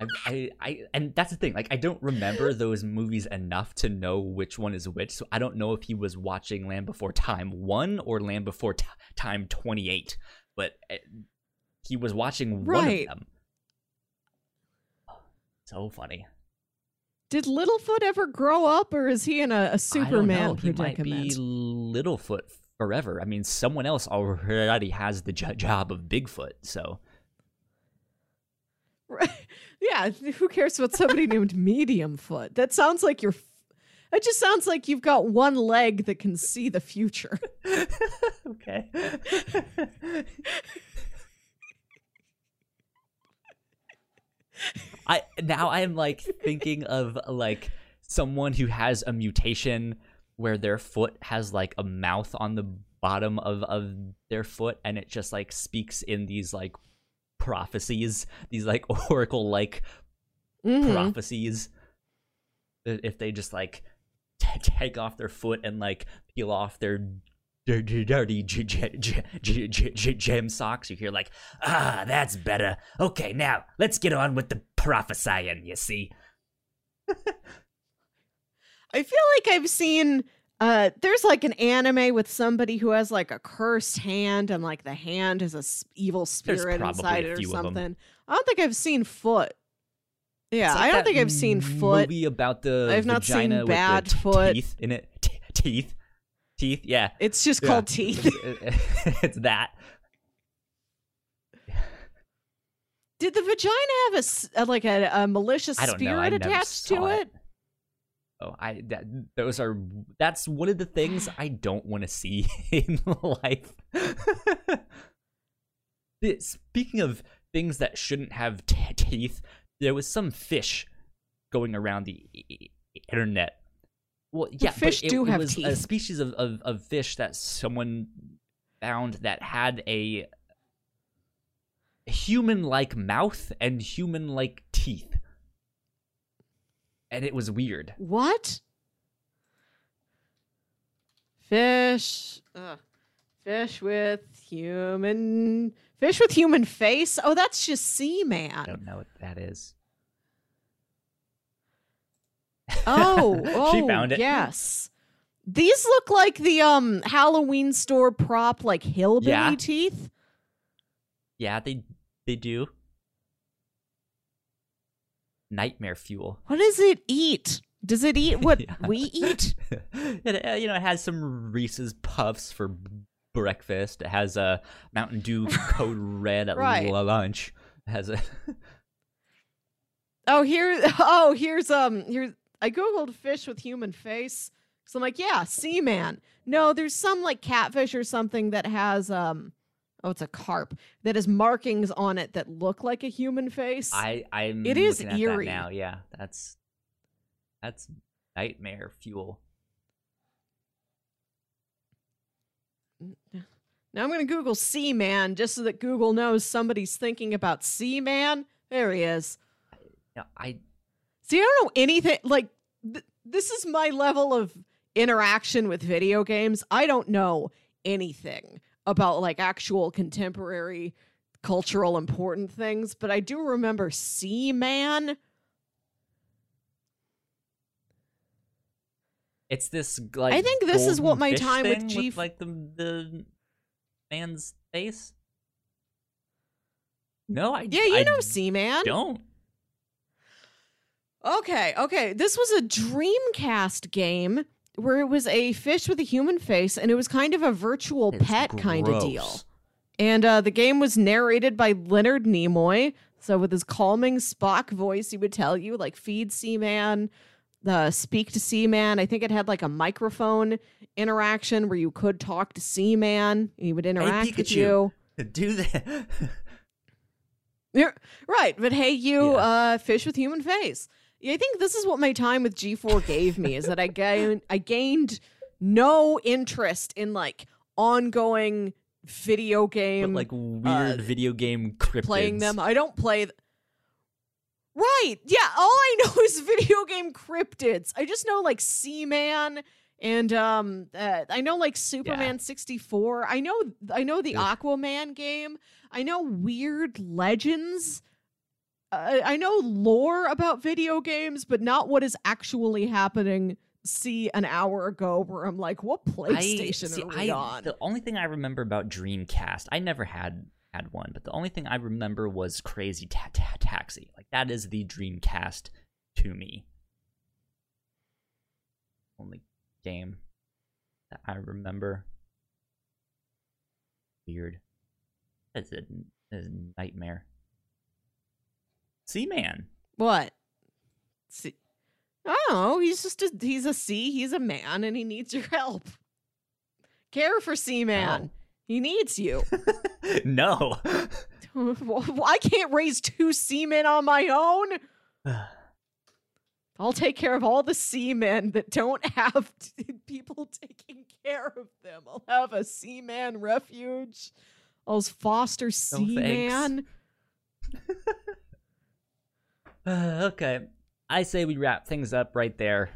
I, I, I, and that's the thing. Like, I don't remember those movies enough to know which one is which. So I don't know if he was watching Land Before Time one or Land Before T- Time twenty eight. But uh, he was watching one Right. of them. So funny. Did Littlefoot ever grow up, or is he in a, a I don't Superman know. He might predicament? be Littlefoot forever. I mean, someone else already has the job of Bigfoot. So Right. Yeah, who cares about somebody named Medium Foot? That sounds like you're. It just sounds like you've got one leg that can see the future. okay. I now I'm like thinking of like someone who has a mutation where their foot has like a mouth on the bottom of of their foot and it just like speaks in these like prophecies, these like oracle like Mhm. prophecies if they just like t- take off their foot and like peel off their dirty, dirty j- j- j- j- j- j- gem socks you hear like ah that's better. Okay now let's get on with the prophesying you see I feel like I've seen. Uh, there's like an anime with somebody who has like a cursed hand, and like the hand is a s- evil spirit inside it or few of 'em. something. I don't think I've seen Foot. Yeah, like I don't think I've seen Foot. movie about the I've not seen vagina with Bad t- Foot. teeth in it T- teeth teeth yeah It's just Yeah. called Teeth. it's that Did the vagina have a, uh, like a, a malicious I don't know. I spirit attached to saw it? I that those are that's one of the things I don't want to see in life. Speaking of things that shouldn't have t- teeth, there was some fish going around the internet. Well, yeah, but fish it, do it have was a species of, of, of fish that someone found that had a human-like mouth and human-like teeth, and it was weird. What? Fish. Ugh. Fish with human. Fish with human face? Oh, that's just Seaman. I don't know what that is. Oh, oh, She found it. Yes. These look like the um Halloween store prop, like hillbilly Yeah. teeth. Yeah, they they do. Nightmare fuel. What does it eat? Does it eat what Yeah. we eat? it, uh, you know, it has some Reese's Puffs for breakfast. It has a Mountain Dew Code Red at Right. lunch. It has a Oh, here. Oh, here's um. Here's I googled fish with human face. So I'm like, yeah, Seaman. No, there's some like catfish or something that has um. Oh, it's a carp that has markings on it that look like a human face. I I'm It is eerie. that now. Yeah, that's that's nightmare fuel. now I'm gonna Google Seaman just so that Google knows somebody's thinking about Seaman. There he is. Yeah, I See, I don't know anything. Like, th- this is my level of interaction with video games. I don't know anything about like actual contemporary cultural important things, but I do remember Seaman. It's this like I think this is what my time with G- like the the man's face. No, I Yeah, you I know Seaman. Don't. Okay, okay. This was a Dreamcast game where it was a fish with a human face, and it was kind of a virtual It's pet kind of deal. And uh, the game was narrated by Leonard Nimoy. So with his calming Spock voice, he would tell you like feed Seaman, the speak to Seaman. I think it had like a microphone interaction where you could talk to Seaman. He would interact with Pikachu. you. Do that. Yeah, right. But hey, you Yeah. uh, fish with human face. Yeah, I think this is what my time with G4 gave me is that I gained I gained no interest in like ongoing video but game like weird uh, video game cryptids. playing them. I don't play. Th- right. Yeah. All I know is video game cryptids. I just know like Seaman and um uh, I know like Superman 64. I know I know the Ugh. Aquaman game. I know weird legends. I know lore about video games, but not what is actually happening. See an hour ago, where I'm like, "What PlayStation I, see, are we I, on?" The only thing I remember about Dreamcast, I never had had one, but the only thing I remember was Crazy ta- ta- Taxi. Like that is the Dreamcast to me. Only game that I remember. Weird. That's a, that's a nightmare. Seaman. What? See, I. Oh, he's just a he's a sea. He's a man, and he needs your help. Care for Seaman. Oh. He needs you. no. I can't raise two seamen on my own. I'll take care of all the seamen that don't have people taking care of them. I'll have a seaman refuge. I'll foster seaman. Uh, okay. I say we wrap things up right there.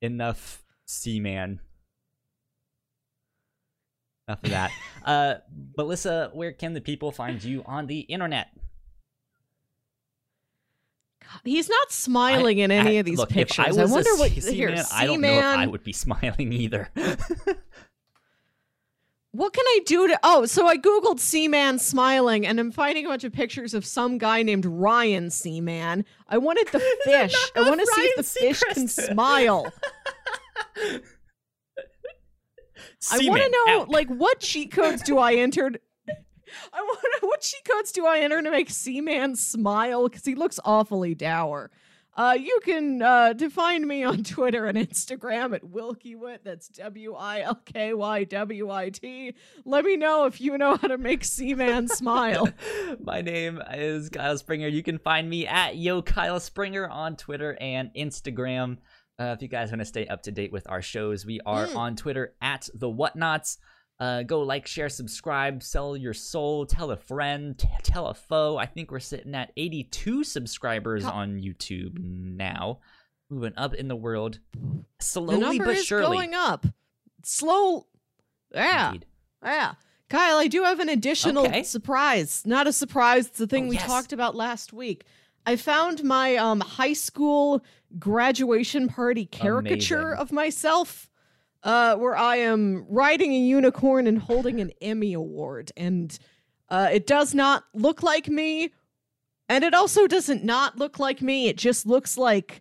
Enough Seaman. Enough of that. uh, Melissa, where can the people find you on the internet? He's not smiling in any I- of these look, pictures. I, was wonder what here. Seaman, I don't know if I would be smiling either. What can I do to? Oh, so I googled Seaman smiling, and I'm finding a bunch of pictures of some guy named Ryan Seaman. I wanted the fish. I want to see if the fish can smile. I want to know, out. like, what cheat codes do I enter? to- I want to what cheat codes do I enter to make Seaman smile? Because he looks awfully dour. Uh, you can uh, to find me on Twitter and Instagram at Wilkywit. That's W I L K Y W I T. Let me know if you know how to make Seaman smile. My name is Kyle Springer. You can find me at Yo Kyle Springer on Twitter and Instagram. Uh, if you guys want to stay up to date with our shows, we are Mm. on Twitter at the Whatnauts. Uh, go like, share, subscribe, sell your soul, tell a friend, t- tell a foe. I think we're sitting at 82 subscribers on YouTube now, moving up in the world the slowly number but is surely. going up. Slow. Yeah. Indeed. Yeah. Kyle, I do have an additional Okay. surprise. Not a surprise, it's the thing Oh, we yes. talked about last week. I found my um high school graduation party caricature Amazing. of myself. Uh, where I am riding a unicorn and holding an Emmy award. And uh, it does not look like me. And it also doesn't not look like me. It just looks like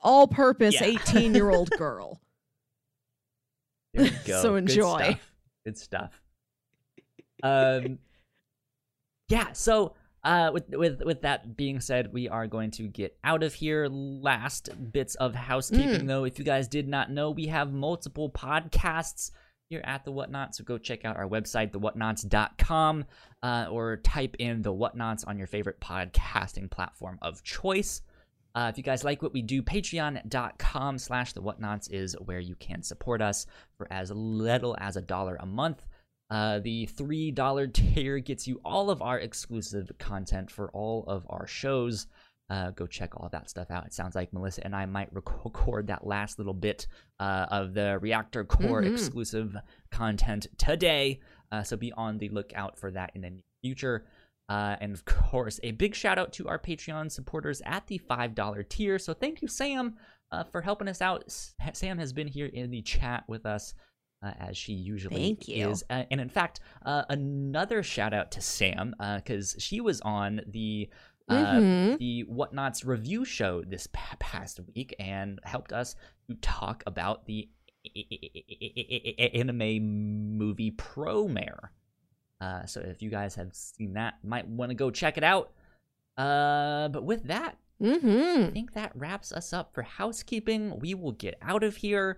all purpose Yeah. 18 year old girl. There we go. So Good enjoy. stuff. Good stuff. Um, yeah. So, uh, with with with that being said, we are going to get out of here. Last bits of housekeeping, Mm. though. If you guys did not know, we have multiple podcasts here at the Whatnauts. So go check out our website, thewhatnauts.com, uh, or type in the Whatnauts on your favorite podcasting platform of choice. Uh, if you guys like what we do, patreon.com slash the whatnauts is where you can support us for as little as a dollar a month. Uh, the $3 tier gets you all of our exclusive content for all of our shows. Uh, go check all that stuff out. It sounds like Melissa and I might rec- record that last little bit uh, of the Reactor Core Mhm. exclusive content today. Uh, so be on the lookout for that in the near future. Uh, and of course, a big shout out to our Patreon supporters at the $5 tier. So thank you, Sam, uh, for helping us out. Sam has been here in the chat with us. Uh, as she usually Thank you. is, uh, and in fact, uh, another shout out to Sam because she was on the uh, Mhm. the Whatnauts review show this pa- past week and helped us to talk about the anime movie Promare. Uh, so if you guys have seen that, might want to go check it out. Uh, but with that, Mm-hmm. I think that wraps us up for housekeeping. We will get out of here.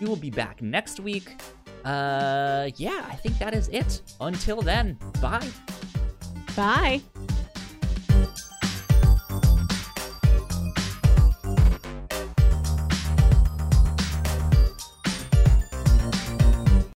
We will be back next week. Uh, yeah, I think that is it. Until then, bye. Bye.